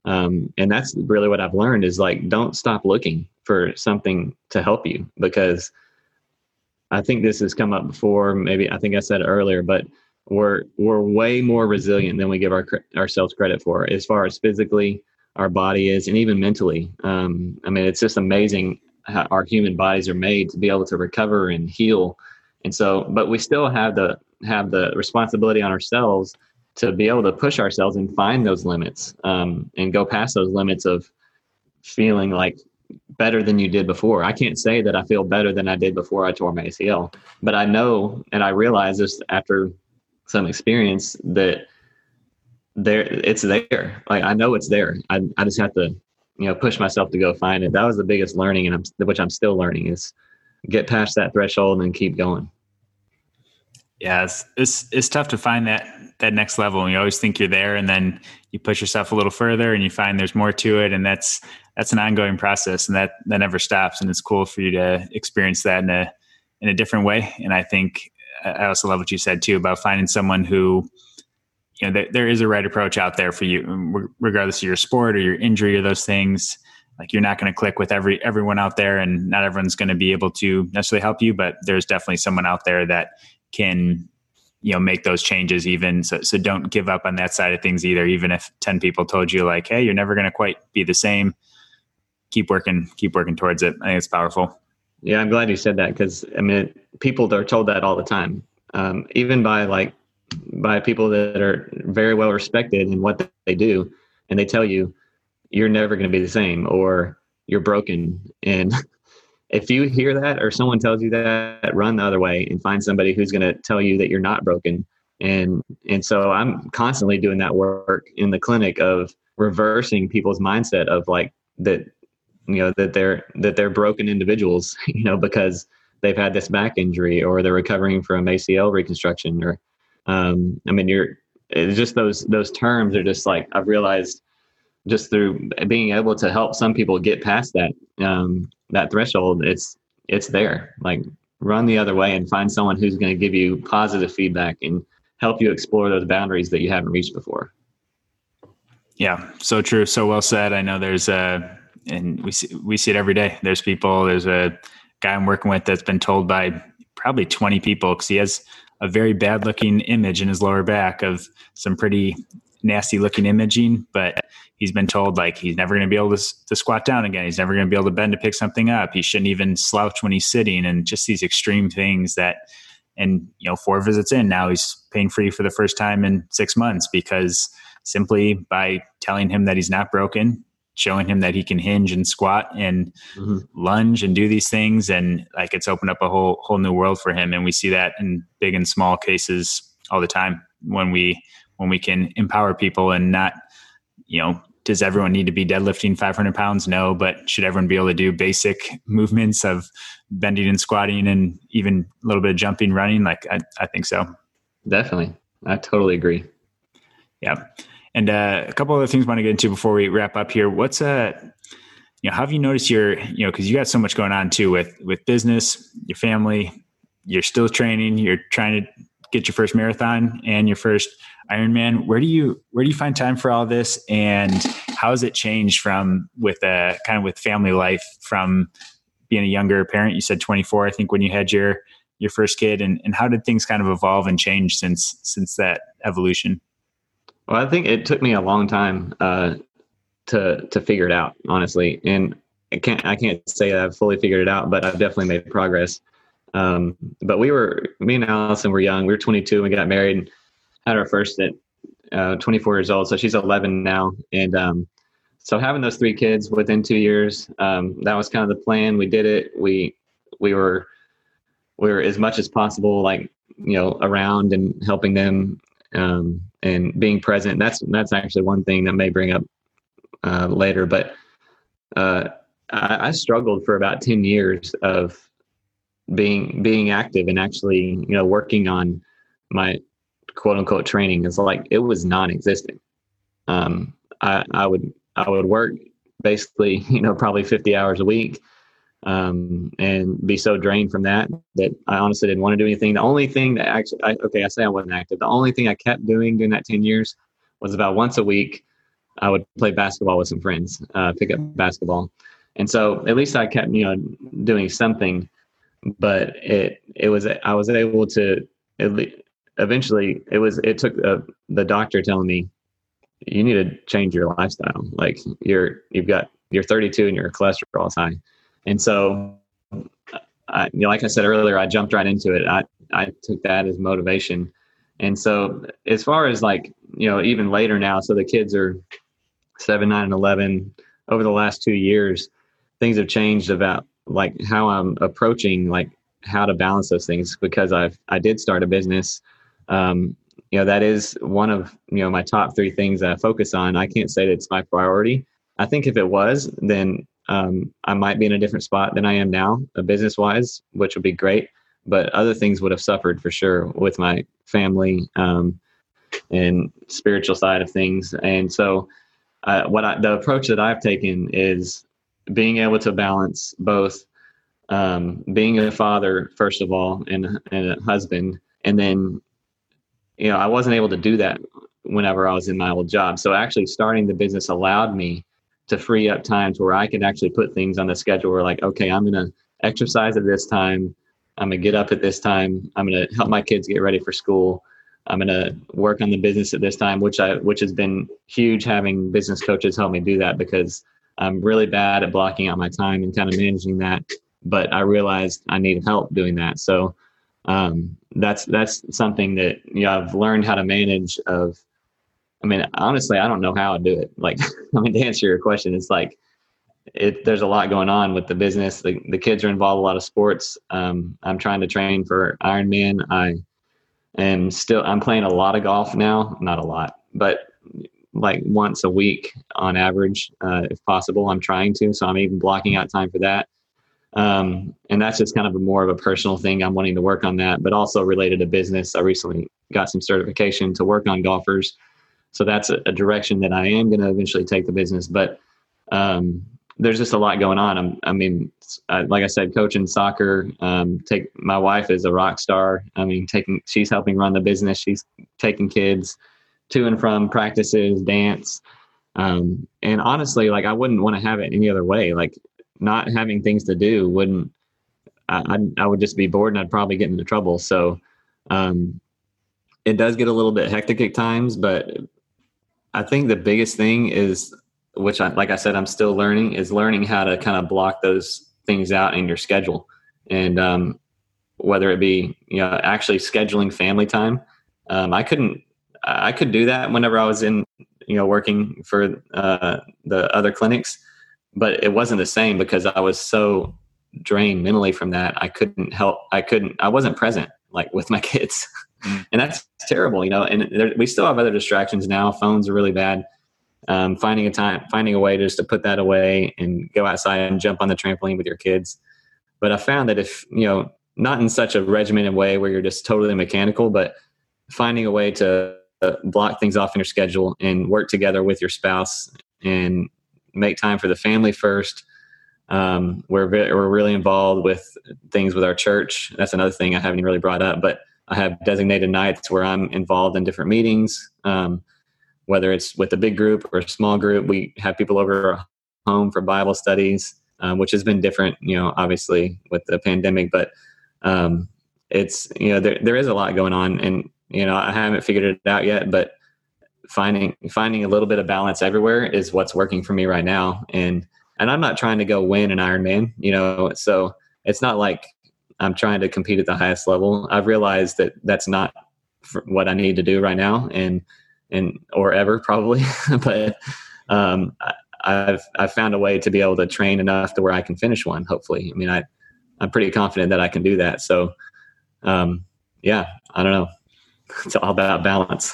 Speaker 2: Um, and that's really what i've learned is like don't stop looking for something to help you because i think this has come up before. Maybe i think i said earlier but we're we're way more resilient than we give our ourselves credit for as far as physically our body is and even mentally. Um, i mean it's just amazing how our human bodies are made to be able to recover and heal and so, but we still have the have the responsibility on ourselves to be able to push ourselves and find those limits um, and go past those limits of feeling like better than you did before. I can't say that I feel better than I did before I tore my ACL, but I know and I realize this after some experience that there it's there. Like I know it's there. I I just have to you know push myself to go find it. That was the biggest learning, and I'm which I'm still learning is get past that threshold and keep going.
Speaker 1: Yeah, it's, it's, it's tough to find that that next level. And you always think you're there, and then you push yourself a little further, and you find there's more to it, and that's that's an ongoing process, and that that never stops. And it's cool for you to experience that in a in a different way. And I think I also love what you said too about finding someone who you know there, there is a right approach out there for you regardless of your sport or your injury or those things like you're not going to click with every everyone out there and not everyone's going to be able to necessarily help you but there's definitely someone out there that can you know make those changes even. So, so don't give up on that side of things either. Even if 10 people told you like hey you're never going to quite be the same keep working keep working towards it. I think it's powerful.
Speaker 2: Yeah i'm glad you said that because i mean people are told that all the time. Um, even by like by people that are very well respected in what they do and they tell you you're never going to be the same or you're broken. And if you hear that or someone tells you that run the other way and find somebody who's going to tell you that you're not broken. And and so i'm constantly doing that work in the clinic of reversing people's mindset of like that you know that they're that they're broken individuals you know because they've had this back injury or they're recovering from acl reconstruction or um i mean you're it's just those those terms are just like i've realized just through being able to help some people get past that um, that threshold, it's it's there. Like run the other way and find someone who's going to give you positive feedback and help you explore those boundaries that you haven't reached before.
Speaker 1: Yeah, so true, so well said. I know there's a, and we see we see it every day. There's people. There's a guy I'm working with that's been told by probably 20 people because he has a very bad looking image in his lower back of some pretty nasty looking imaging, but he's been told like he's never going to be able to, to squat down again. He's never going to be able to bend to pick something up. He shouldn't even slouch when he's sitting, and just these extreme things that. And you know, four visits in now, he's pain free for the first time in six months because simply by telling him that he's not broken, showing him that he can hinge and squat and mm-hmm. lunge and do these things and like it's opened up a whole whole new world for him and we see that in big and small cases all the time when we when we can empower people and not you know does everyone need to be deadlifting 500 pounds? No but should everyone be able to do basic movements of bending and squatting and even a little bit of jumping running? Like i, I think so.
Speaker 2: Definitely. I totally agree.
Speaker 1: Yeah. And uh, a couple other things I want to get into before we wrap up here. What's a uh, you know, how have you noticed your, you know, because you got so much going on too with with business, your family, you're still training, you're trying to get your first marathon and your first Ironman. Where do you where do you find time for all this, and how has it changed from with a kind of with family life from being a younger parent? You said 24, I think, when you had your your first kid, and and how did things kind of evolve and change since since that evolution?
Speaker 2: Well, I think it took me a long time uh, to to figure it out, honestly, and I can't I can't say that I've fully figured it out, but I've definitely made progress. Um, but we were me and Allison were young. We were 22 and we got married and had our first at uh, 24 years old. So she's 11 now, and um, so having those three kids within two years, um, that was kind of the plan. We did it. We we were we were as much as possible like you know around and helping them um, and being present. That's that's actually one thing that may bring up uh, later. But uh, I, I, struggled for about ten years of being being active and actually you know working on my quote unquote training. is like it was non-existent. Um, I, I would I would work basically you know probably 50 hours a week um, and be so drained from that that I honestly didn't want to do anything. The only thing that actually, I, okay, I say I wasn't active. The only thing I kept doing during that 10 years was about once a week, I would play basketball with some friends, uh, pick up basketball. And so at least I kept, you know, doing something, but it, it was, I was able to, eventually it was, it took uh, the doctor telling me, you need to change your lifestyle. Like you're, you've got, you're 32 and your cholesterol is high and so, I, you know, like I said earlier, I jumped right into it. I, I took that as motivation. And so, as far as like, you know, even later now, so the kids are seven, nine, and 11. Over the last two years, things have changed about like how I'm approaching like how to balance those things because I've, I did start a business. Um, you know, that is one of, you know, my top three things that I focus on. I can't say that it's my priority. I think if it was, then um, I might be in a different spot than I am now, uh, business wise, which would be great. But other things would have suffered for sure with my family um, and spiritual side of things. And so, uh, what I, the approach that I've taken is being able to balance both um, being a father first of all and, and a husband, and then you know I wasn't able to do that whenever I was in my old job. So actually, starting the business allowed me to free up times where I could actually put things on the schedule where like, okay, I'm going to exercise at this time. I'm going to get up at this time. I'm going to help my kids get ready for school. I'm going to work on the business at this time, which I, which has been huge having business coaches help me do that because I'm really bad at blocking out my time and kind of managing that. But I realized I needed help doing that. So, um, that's, that's something that, you know, I've learned how to manage of, I mean, honestly, I don't know how I do it. Like, I mean, to answer your question, it's like it, there's a lot going on with the business. The, the kids are involved a lot of sports. Um, I'm trying to train for Ironman. I am still I'm playing a lot of golf now. Not a lot, but like once a week on average, uh, if possible. I'm trying to, so I'm even blocking out time for that. Um, and that's just kind of a more of a personal thing. I'm wanting to work on that, but also related to business. I recently got some certification to work on golfers so that's a, a direction that I am going to eventually take the business. But um, there's just a lot going on. I'm, i mean, uh, like I said, coaching soccer. Um, take my wife is a rock star. I mean, taking she's helping run the business. She's taking kids to and from practices, dance, um, and honestly, like I wouldn't want to have it any other way. Like not having things to do wouldn't. I, I, I would just be bored and I'd probably get into trouble. So um, it does get a little bit hectic at times, but I think the biggest thing is, which I, like I said, I'm still learning, is learning how to kind of block those things out in your schedule, and um, whether it be you know actually scheduling family time. Um, I couldn't, I could do that whenever I was in, you know, working for uh, the other clinics, but it wasn't the same because I was so drained mentally from that. I couldn't help. I couldn't. I wasn't present like with my kids, mm. and that's terrible, you know. And there, we still have other distractions now. Phones are really bad. Um, finding a time, finding a way just to put that away and go outside and jump on the trampoline with your kids. But I found that if you know, not in such a regimented way where you're just totally mechanical, but finding a way to block things off in your schedule and work together with your spouse and make time for the family first um, we're we're really involved with things with our church. That's another thing I haven't really brought up, but I have designated nights where I'm involved in different meetings. Um, whether it's with a big group or a small group, we have people over home for Bible studies, um, which has been different, you know, obviously with the pandemic. But um, it's you know there there is a lot going on, and you know I haven't figured it out yet, but finding finding a little bit of balance everywhere is what's working for me right now, and and I'm not trying to go win an Ironman, you know, so it's not like I'm trying to compete at the highest level. I've realized that that's not what I need to do right now, and and or ever probably. but um, I've I've found a way to be able to train enough to where I can finish one. Hopefully, I mean I I'm pretty confident that I can do that. So um, yeah, I don't know. It's all about balance.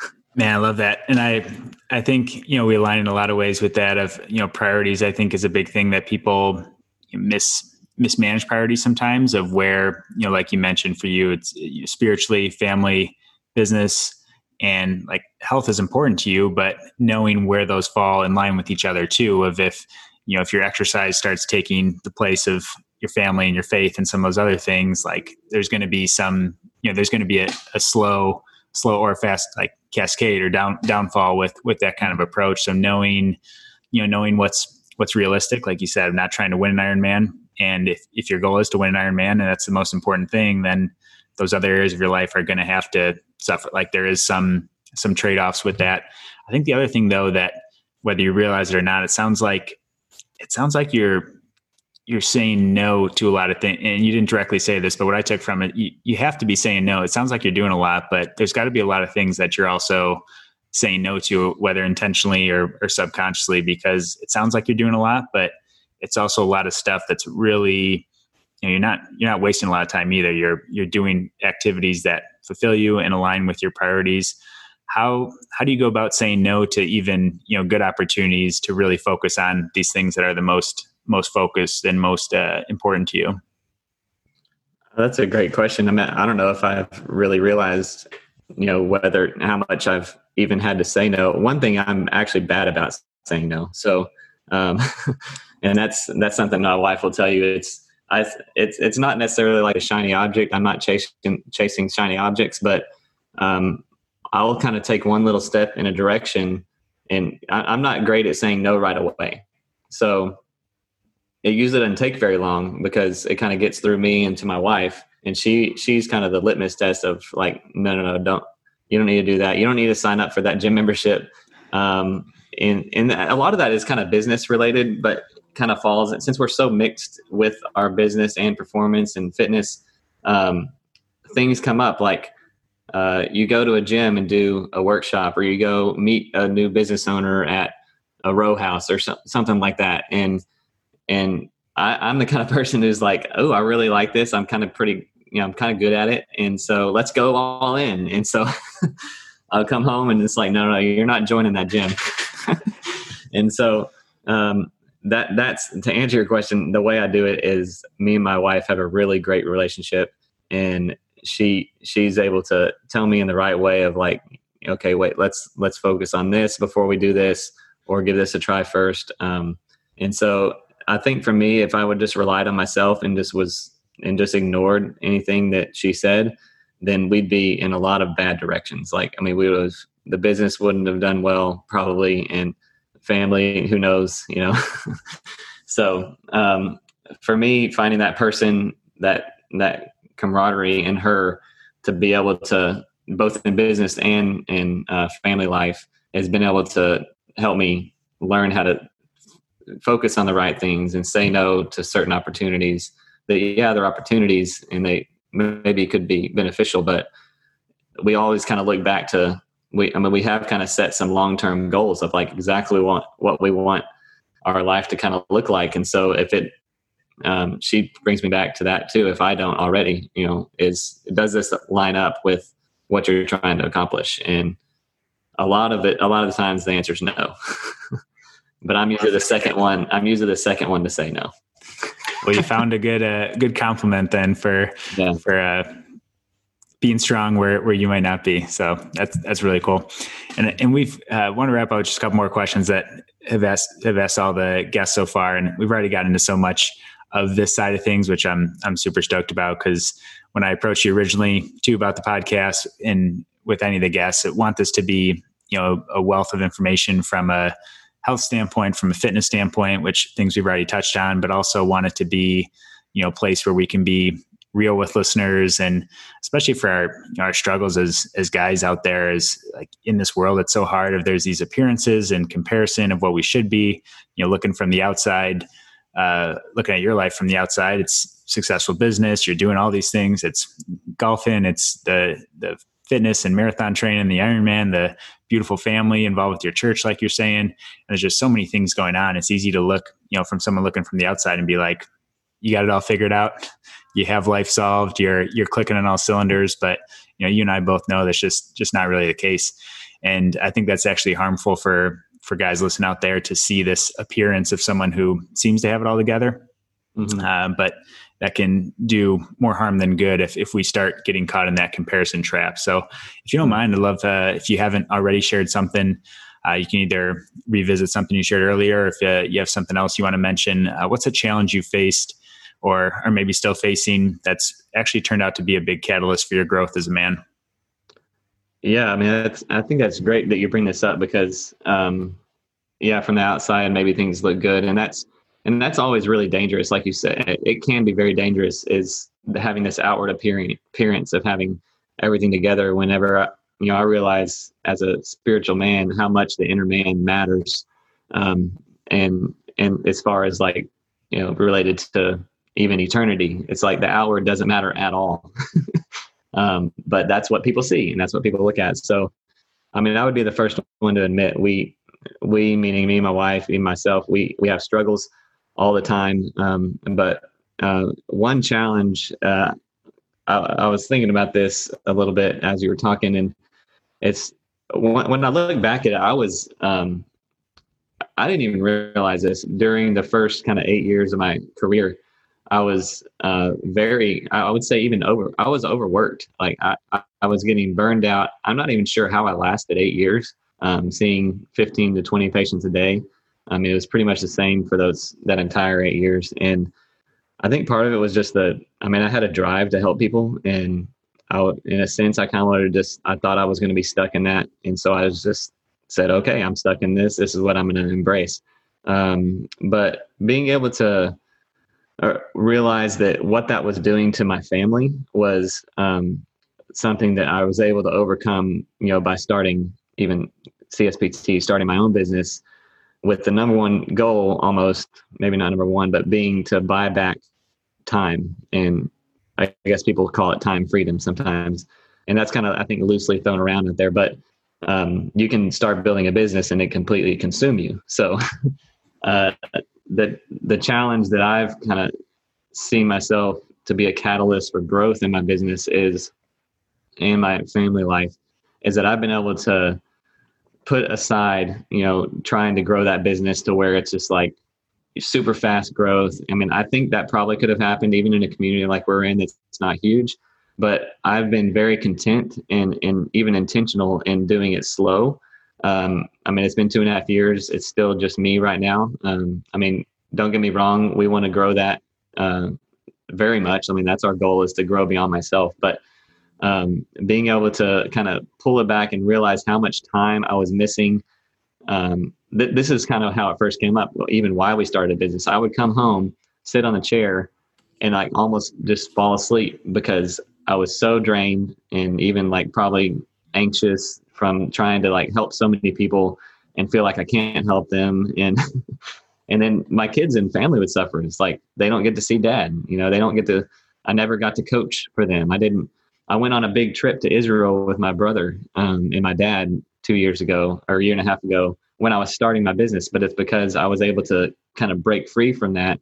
Speaker 1: Man, I love that. And I I think, you know, we align in a lot of ways with that of, you know, priorities I think is a big thing that people miss mismanage priorities sometimes of where, you know, like you mentioned for you, it's spiritually, family, business, and like health is important to you, but knowing where those fall in line with each other too, of if, you know, if your exercise starts taking the place of your family and your faith and some of those other things, like there's going to be some, you know, there's going to be a, a slow, slow or fast like cascade or down downfall with with that kind of approach. So knowing, you know, knowing what's what's realistic, like you said, not trying to win an Ironman. And if if your goal is to win an Ironman and that's the most important thing, then those other areas of your life are going to have to suffer. Like there is some some trade offs with that. I think the other thing though that whether you realize it or not, it sounds like it sounds like you're you're saying no to a lot of things and you didn't directly say this but what i took from it you, you have to be saying no. It sounds like you're doing a lot but there's got to be a lot of things that you're also saying no to whether intentionally or, or subconsciously because it sounds like you're doing a lot but it's also a lot of stuff that's really you know, you're not you're not wasting a lot of time either. You're you're doing activities that fulfill you and align with your priorities. How how do you go about saying no to even you know good opportunities to really focus on these things that are the most most focused and most uh, important to you?
Speaker 2: That's a great question. I mean, I don't know if I've really realized, you know, whether how much I've even had to say no. One thing I'm actually bad about saying no. So, um, and that's that's something my wife will tell you. It's I, it's it's not necessarily like a shiny object. I'm not chasing chasing shiny objects, but um, I'll kind of take one little step in a direction, and I, am not great at saying no right away. So it usually doesn't take very long because it kind of gets through me and to my wife. And she she's kind of the litmus test of like no no no don't you don't need to do that. You don't need to sign up for that gym membership. Um and and a lot of that is kind of business related but kind of falls since we're so mixed with our business and performance and fitness um things come up like uh, you go to a gym and do a workshop or you go meet a new business owner at a row house or so, something like that. And and I, am the kind of person who's like, oh, I really like this. I'm kind of pretty, you know, I'm kind of good at it, and so let's go all in. And so I'll come home and it's like, no, no, you're not joining that gym. and so um, that that's to answer your question. The way I do it is me and my wife have a really great relationship, and she she's able to tell me in the right way of like, okay, wait, let's let's focus on this before we do this, or give this a try first. Um, and so I think for me, if I would just relied on myself and just was and just ignored anything that she said, then we'd be in a lot of bad directions. Like, I mean, we was the business wouldn't have done well probably, and family, who knows, you know. so um, for me, finding that person, that that camaraderie in her to be able to both in business and in uh, family life has been able to help me learn how to focus on the right things and say no to certain opportunities that yeah they're opportunities and they maybe could be beneficial but we always kind of look back to we i mean we have kind of set some long-term goals of like exactly what what we want our life to kind of look like. And so if it um, she brings me back to that too if i don't already you know is does this line up with what you're trying to accomplish? And a lot of it a lot of the times the answer is no but i'm usually the second one i'm usually the second one to say no
Speaker 1: well you found a good uh, good complement then for yeah. for uh, being strong where, where you might not be. So that's that's really cool. And and we've uh, want to wrap up with just a couple more questions that have asked have asked all the guests so far, and we've already gotten into so much of this side of things, which I'm I'm super stoked about because when I approached you originally too about the podcast and with any of the guests, I want this to be you know a wealth of information from a health standpoint, from a fitness standpoint, which things we've already touched on, but also want it to be you know a place where we can be real with listeners and especially for our you know, our struggles as as guys out there is like in this world it's so hard if there's these appearances and comparison of what we should be you know looking from the outside uh, looking at your life from the outside. It's successful business. You're doing all these things. It's golfing. It's the the fitness and marathon training the ironman the beautiful family involved with your church like you're saying. And there's just so many things going on. It's easy to look you know from someone looking from the outside and be like you got it all figured out. You have life solved. You're you're clicking on all cylinders. But you know you and i both know that's just just not really the case. And i think that's actually harmful for for guys listening out there to see this appearance of someone who seems to have it all together. Mm-hmm. uh, but that can do more harm than good if, if we start getting caught in that comparison trap so if you don't mind i'd love uh, if you haven't already shared something uh, you can either revisit something you shared earlier, or if uh, you have something else you want to mention. Uh, what's a challenge you faced or or maybe still facing that's actually turned out to be a big catalyst for your growth as a man?
Speaker 2: Yeah, I mean, that's, I think that's great that you bring this up because, um, yeah, from the outside, maybe things look good, and that's and that's always really dangerous. Like you said, it can be very dangerous. Is having this outward appearing appearance of having everything together. Whenever I, you know, I realize as a spiritual man how much the inner man matters, um, and and as far as like you know related to even eternity. It's like the outward doesn't matter at all. um, but that's what people see and that's what people look at. So, I mean, I would be the first one to admit we, we meaning me, my wife, me, myself, we, we have struggles all the time. Um, but uh, one challenge, uh, I, I, was thinking about this a little bit as you were talking, and it's when, when I look back at it, I was um, I didn't even realize this during the first kind of eight years of my career. I was uh, very, I would say even over, I was overworked. Like I, I, was getting burned out. I'm not even sure how I lasted eight years, um, seeing 15 to 20 patients a day. I mean, it was pretty much the same for those, that entire eight years. And I think part of it was just that I mean, I had a drive to help people and I, in a sense, I kind of wanted to just, I thought I was going to be stuck in that. And so I was just said, okay, I'm stuck in this. This is what I'm going to embrace. Um, but being able to, realize that what that was doing to my family was um, something that I was able to overcome, you know, by starting even CSPT, starting my own business with the number one goal almost, maybe not number one, but being to buy back time. And I guess people call it time freedom sometimes. And that's kind of, I think, loosely thrown around out there. But um, you can start building a business and it completely consume you. So uh, the the challenge that I've kind of seen myself to be a catalyst for growth in my business is and my family life is that I've been able to put aside, you know, trying to grow that business to where it's just like super fast growth. I mean, I think that probably could have happened even in a community like we're in that's not huge, but I've been very content and and even intentional in doing it slow um, I mean, it's been two and a half years. It's still just me right now. Um, I mean, don't get me wrong. We want to grow that uh, very much. I mean, that's our goal is to grow beyond myself. But um, being able to kind of pull it back and realize how much time I was missing. Um, th- this is kind of how it first came up. Even why we started a business. I would come home, sit on the chair, and like almost just fall asleep because I was so drained and even like probably anxious from trying to like help so many people and feel like I can't help them and and then my kids and family would suffer. It's like they don't get to see dad. You know, they don't get to. I never got to coach for them. I didn't. I went on a big trip to Israel with my brother um, and my dad two years ago or a year and a half ago when I was starting my business. But it's because I was able to kind of break free from that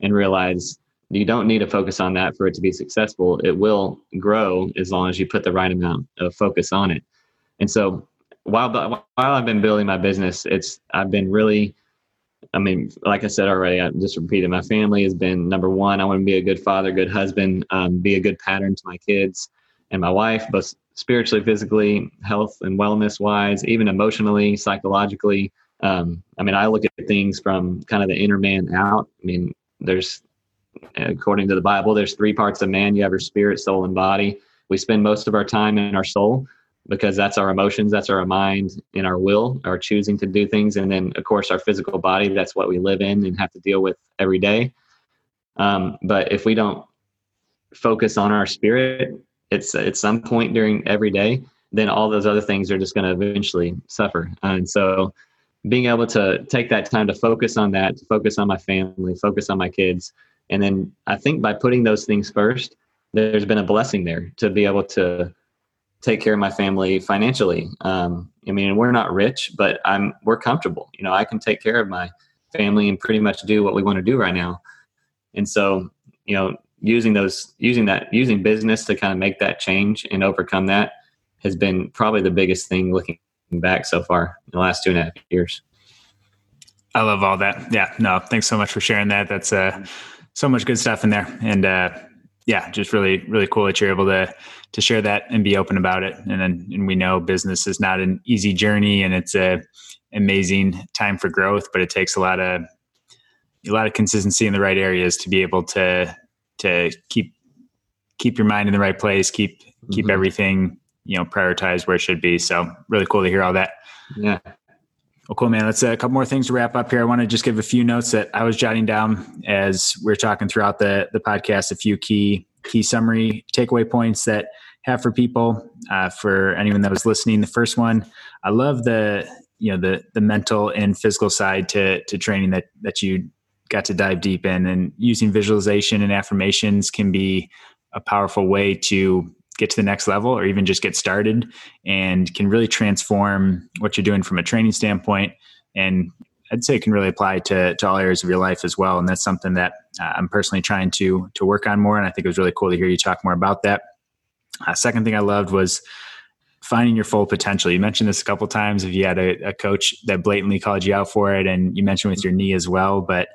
Speaker 2: and realize you don't need to focus on that for it to be successful. It will grow as long as you put the right amount of focus on it. And so while while I've been building my business, it's I've been really I mean, like I said already, I just repeated, my family has been number one. I want to be a good father, good husband, um, be a good pattern to my kids and my wife, both spiritually, physically, health and wellness wise, even emotionally, psychologically. Um, I mean, I look at things from kind of the inner man out. I mean, there's, according to the Bible, there's three parts of man. You have your spirit, soul, and body. We spend most of our time in our soul because that's our emotions, that's our mind and our will, our choosing to do things. And then, of course, our physical body, that's what we live in and have to deal with every day. Um, but if we don't focus on our spirit, it's at some point during every day, then all those other things are just going to eventually suffer. And so, being able to take that time to focus on that, to focus on my family, focus on my kids, and then I think by putting those things first, there's been a blessing there to be able to take care of my family financially. Um, I mean, we're not rich, but I'm we're comfortable. You know, I can take care of my family and pretty much do what we want to do right now. And so, you know, using those using that using business to kind of make that change and overcome that has been probably the biggest thing looking back so far in the last two and a half years.
Speaker 1: I love all that. Yeah, no, thanks so much for sharing that. That's uh, so much good stuff in there, and uh, yeah, just really, really cool that you're able to to share that and be open about it. And then, and we know business is not an easy journey, and it's a amazing time for growth, but it takes a lot of a lot of consistency in the right areas to be able to to keep keep your mind in the right place, keep keep mm-hmm. everything you know prioritized where it should be. So really cool to hear all that.
Speaker 2: Yeah.
Speaker 1: Well, cool, man. Let's uh, a couple more things to wrap up here. I want to just give a few notes that I was jotting down as we are talking throughout the the podcast. A few key key summary takeaway points that have for people uh, for anyone that was listening. The first one, I love the you know the the mental and physical side to to training that that you got to dive deep in, and using visualization and affirmations can be a powerful way to get to the next level or even just get started and can really transform what you're doing from a training standpoint and I'd say it can really apply to, to all areas of your life as well. And that's something that uh, I'm personally trying to to work on more. And I think it was really cool to hear you talk more about that. Uh, second thing I loved was finding your full potential. You mentioned this a couple times. If you had a, a coach that blatantly called you out for it, and you mentioned with your knee as well, but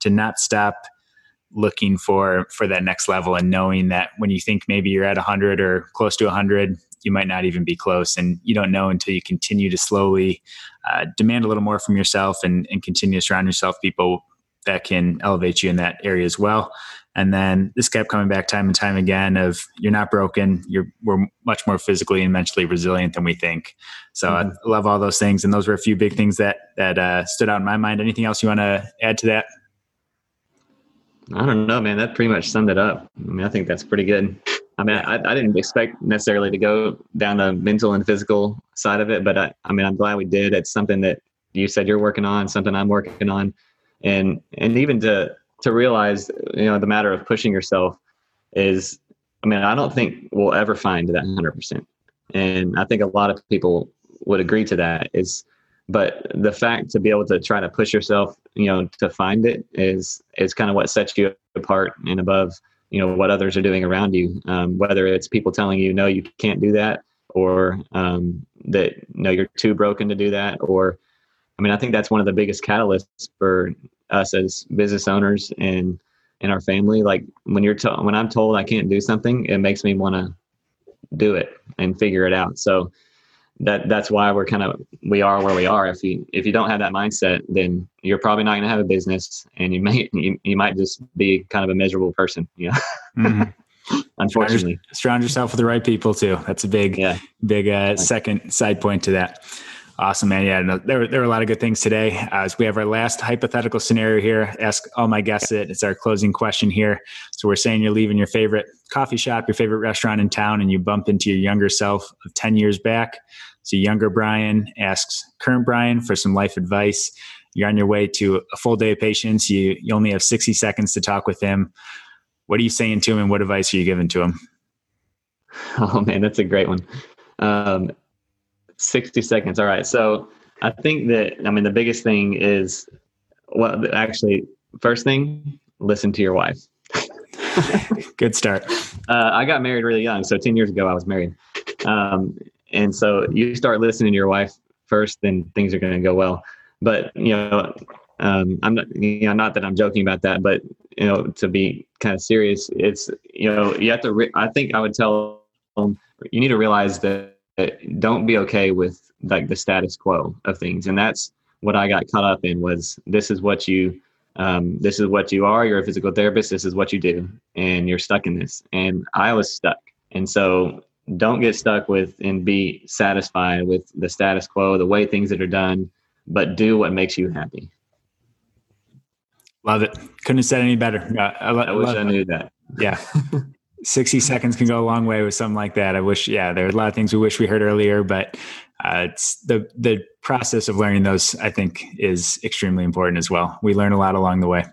Speaker 1: to not stop looking for for that next level and knowing that when you think maybe you're at 100 or close to 100 you might not even be close and you don't know until you continue to slowly uh, demand a little more from yourself and, and continue to surround yourself people that can elevate you in that area as well and then this kept coming back time and time again of you're not broken you're we're much more physically and mentally resilient than we think so mm-hmm. i love all those things and those were a few big things that that uh, stood out in my mind anything else you want to add to that
Speaker 2: I don't know, man. That pretty much summed it up. I mean, I think that's pretty good. I mean, I, I didn't expect necessarily to go down the mental and physical side of it, but I, I mean, I'm glad we did. It's something that you said you're working on, something I'm working on, and and even to to realize, you know, the matter of pushing yourself is, I mean, I don't think we'll ever find that 100, percent and I think a lot of people would agree to that. Is but the fact to be able to try to push yourself you know to find it is is kind of what sets you apart and above you know what others are doing around you um, whether it's people telling you no you can't do that or um, that no you're too broken to do that or i mean i think that's one of the biggest catalysts for us as business owners and in our family like when you're to- when i'm told i can't do something it makes me want to do it and figure it out so that that's why we're kind of we are where we are. If you if you don't have that mindset, then you're probably not going to have a business, and you may you, you might just be kind of a miserable person. You know? mm-hmm. Unfortunately,
Speaker 1: surround yourself with the right people too. That's a big yeah. big uh, second side point to that. Awesome, man. Yeah, there, there were a lot of good things today. As we have our last hypothetical scenario here, ask all my guests it. It's our closing question here. So we're saying you're leaving your favorite coffee shop, your favorite restaurant in town, and you bump into your younger self of 10 years back. So, younger Brian asks current Brian for some life advice. You're on your way to a full day of patients. You, you only have 60 seconds to talk with him. What are you saying to him and what advice are you giving to him?
Speaker 2: Oh, man, that's a great one. Um, 60 seconds. All right. So, I think that, I mean, the biggest thing is, well, actually, first thing, listen to your wife.
Speaker 1: Good start.
Speaker 2: Uh, I got married really young. So 10 years ago, I was married. Um, and so you start listening to your wife first, then things are going to go well. But, you know, um, I'm not, you know, not that I'm joking about that, but, you know, to be kind of serious, it's, you know, you have to, re- I think I would tell them, you need to realize that, that don't be okay with like the status quo of things. And that's what I got caught up in was this is what you, um, this is what you are. You're a physical therapist. This is what you do, and you're stuck in this. And I was stuck. And so don't get stuck with and be satisfied with the status quo, the way things that are done, but do what makes you happy.
Speaker 1: Love it. Couldn't have said any better.
Speaker 2: I, I, I wish I knew that.
Speaker 1: Yeah. 60 seconds can go a long way with something like that. I wish, yeah, there are a lot of things we wish we heard earlier, but uh, it's the the process of learning those. I think is extremely important as well. We learn a lot along the way.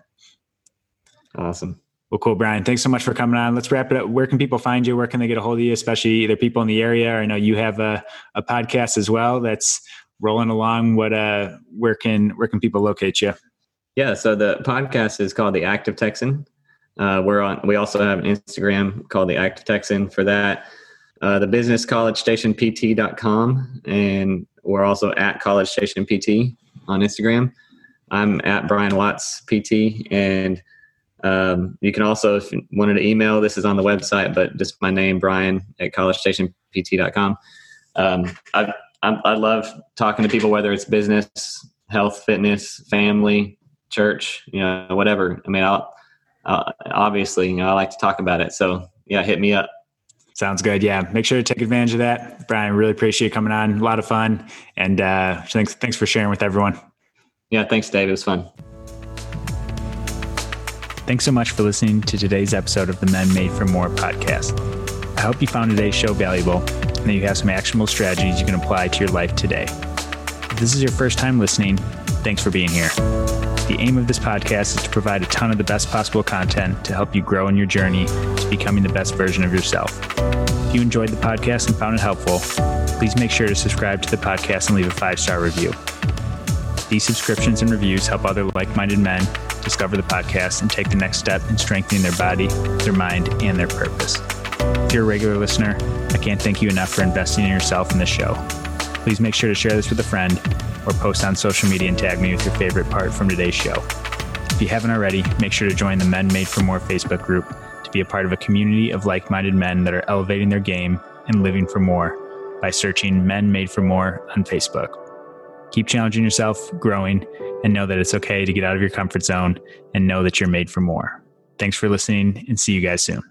Speaker 2: Awesome.
Speaker 1: Well, cool, Brian. Thanks so much for coming on. Let's wrap it up. Where can people find you? Where can they get a hold of you? Especially either people in the area. Or I know you have a, a podcast as well that's rolling along. What uh, where can where can people locate you?
Speaker 2: Yeah, so the podcast is called the Active Texan. Uh, we're on. We also have an Instagram called the Active Texan for that. Uh, the business college station pt.com and we're also at college station pt on instagram. I'm at brian watts pt and um, you can also if you wanted to email this is on the website but just my name brian at college station pt.com um, I, I, I love talking to people whether it's business health fitness family church you know whatever. I mean I'll, I'll obviously you know i like to talk about it so yeah hit me up
Speaker 1: Sounds good. Yeah. Make sure to take advantage of that. Brian, really appreciate you coming on. A lot of fun. And uh, thanks, thanks for sharing with everyone.
Speaker 2: Yeah. Thanks, Dave. It was fun.
Speaker 1: Thanks so much for listening to today's episode of the Men Made for More podcast. I hope you found today's show valuable and that you have some actionable strategies you can apply to your life today. If this is your first time listening, thanks for being here. The aim of this podcast is to provide a ton of the best possible content to help you grow in your journey to becoming the best version of yourself. If you enjoyed the podcast and found it helpful, please make sure to subscribe to the podcast and leave a five star review. These subscriptions and reviews help other like minded men discover the podcast and take the next step in strengthening their body, their mind, and their purpose. If you're a regular listener, I can't thank you enough for investing in yourself in this show. Please make sure to share this with a friend or post on social media and tag me with your favorite part from today's show. If you haven't already, make sure to join the Men Made for More Facebook group to be a part of a community of like minded men that are elevating their game and living for more by searching Men Made for More on Facebook. Keep challenging yourself, growing, and know that it's okay to get out of your comfort zone and know that you're made for more. Thanks for listening and see you guys soon.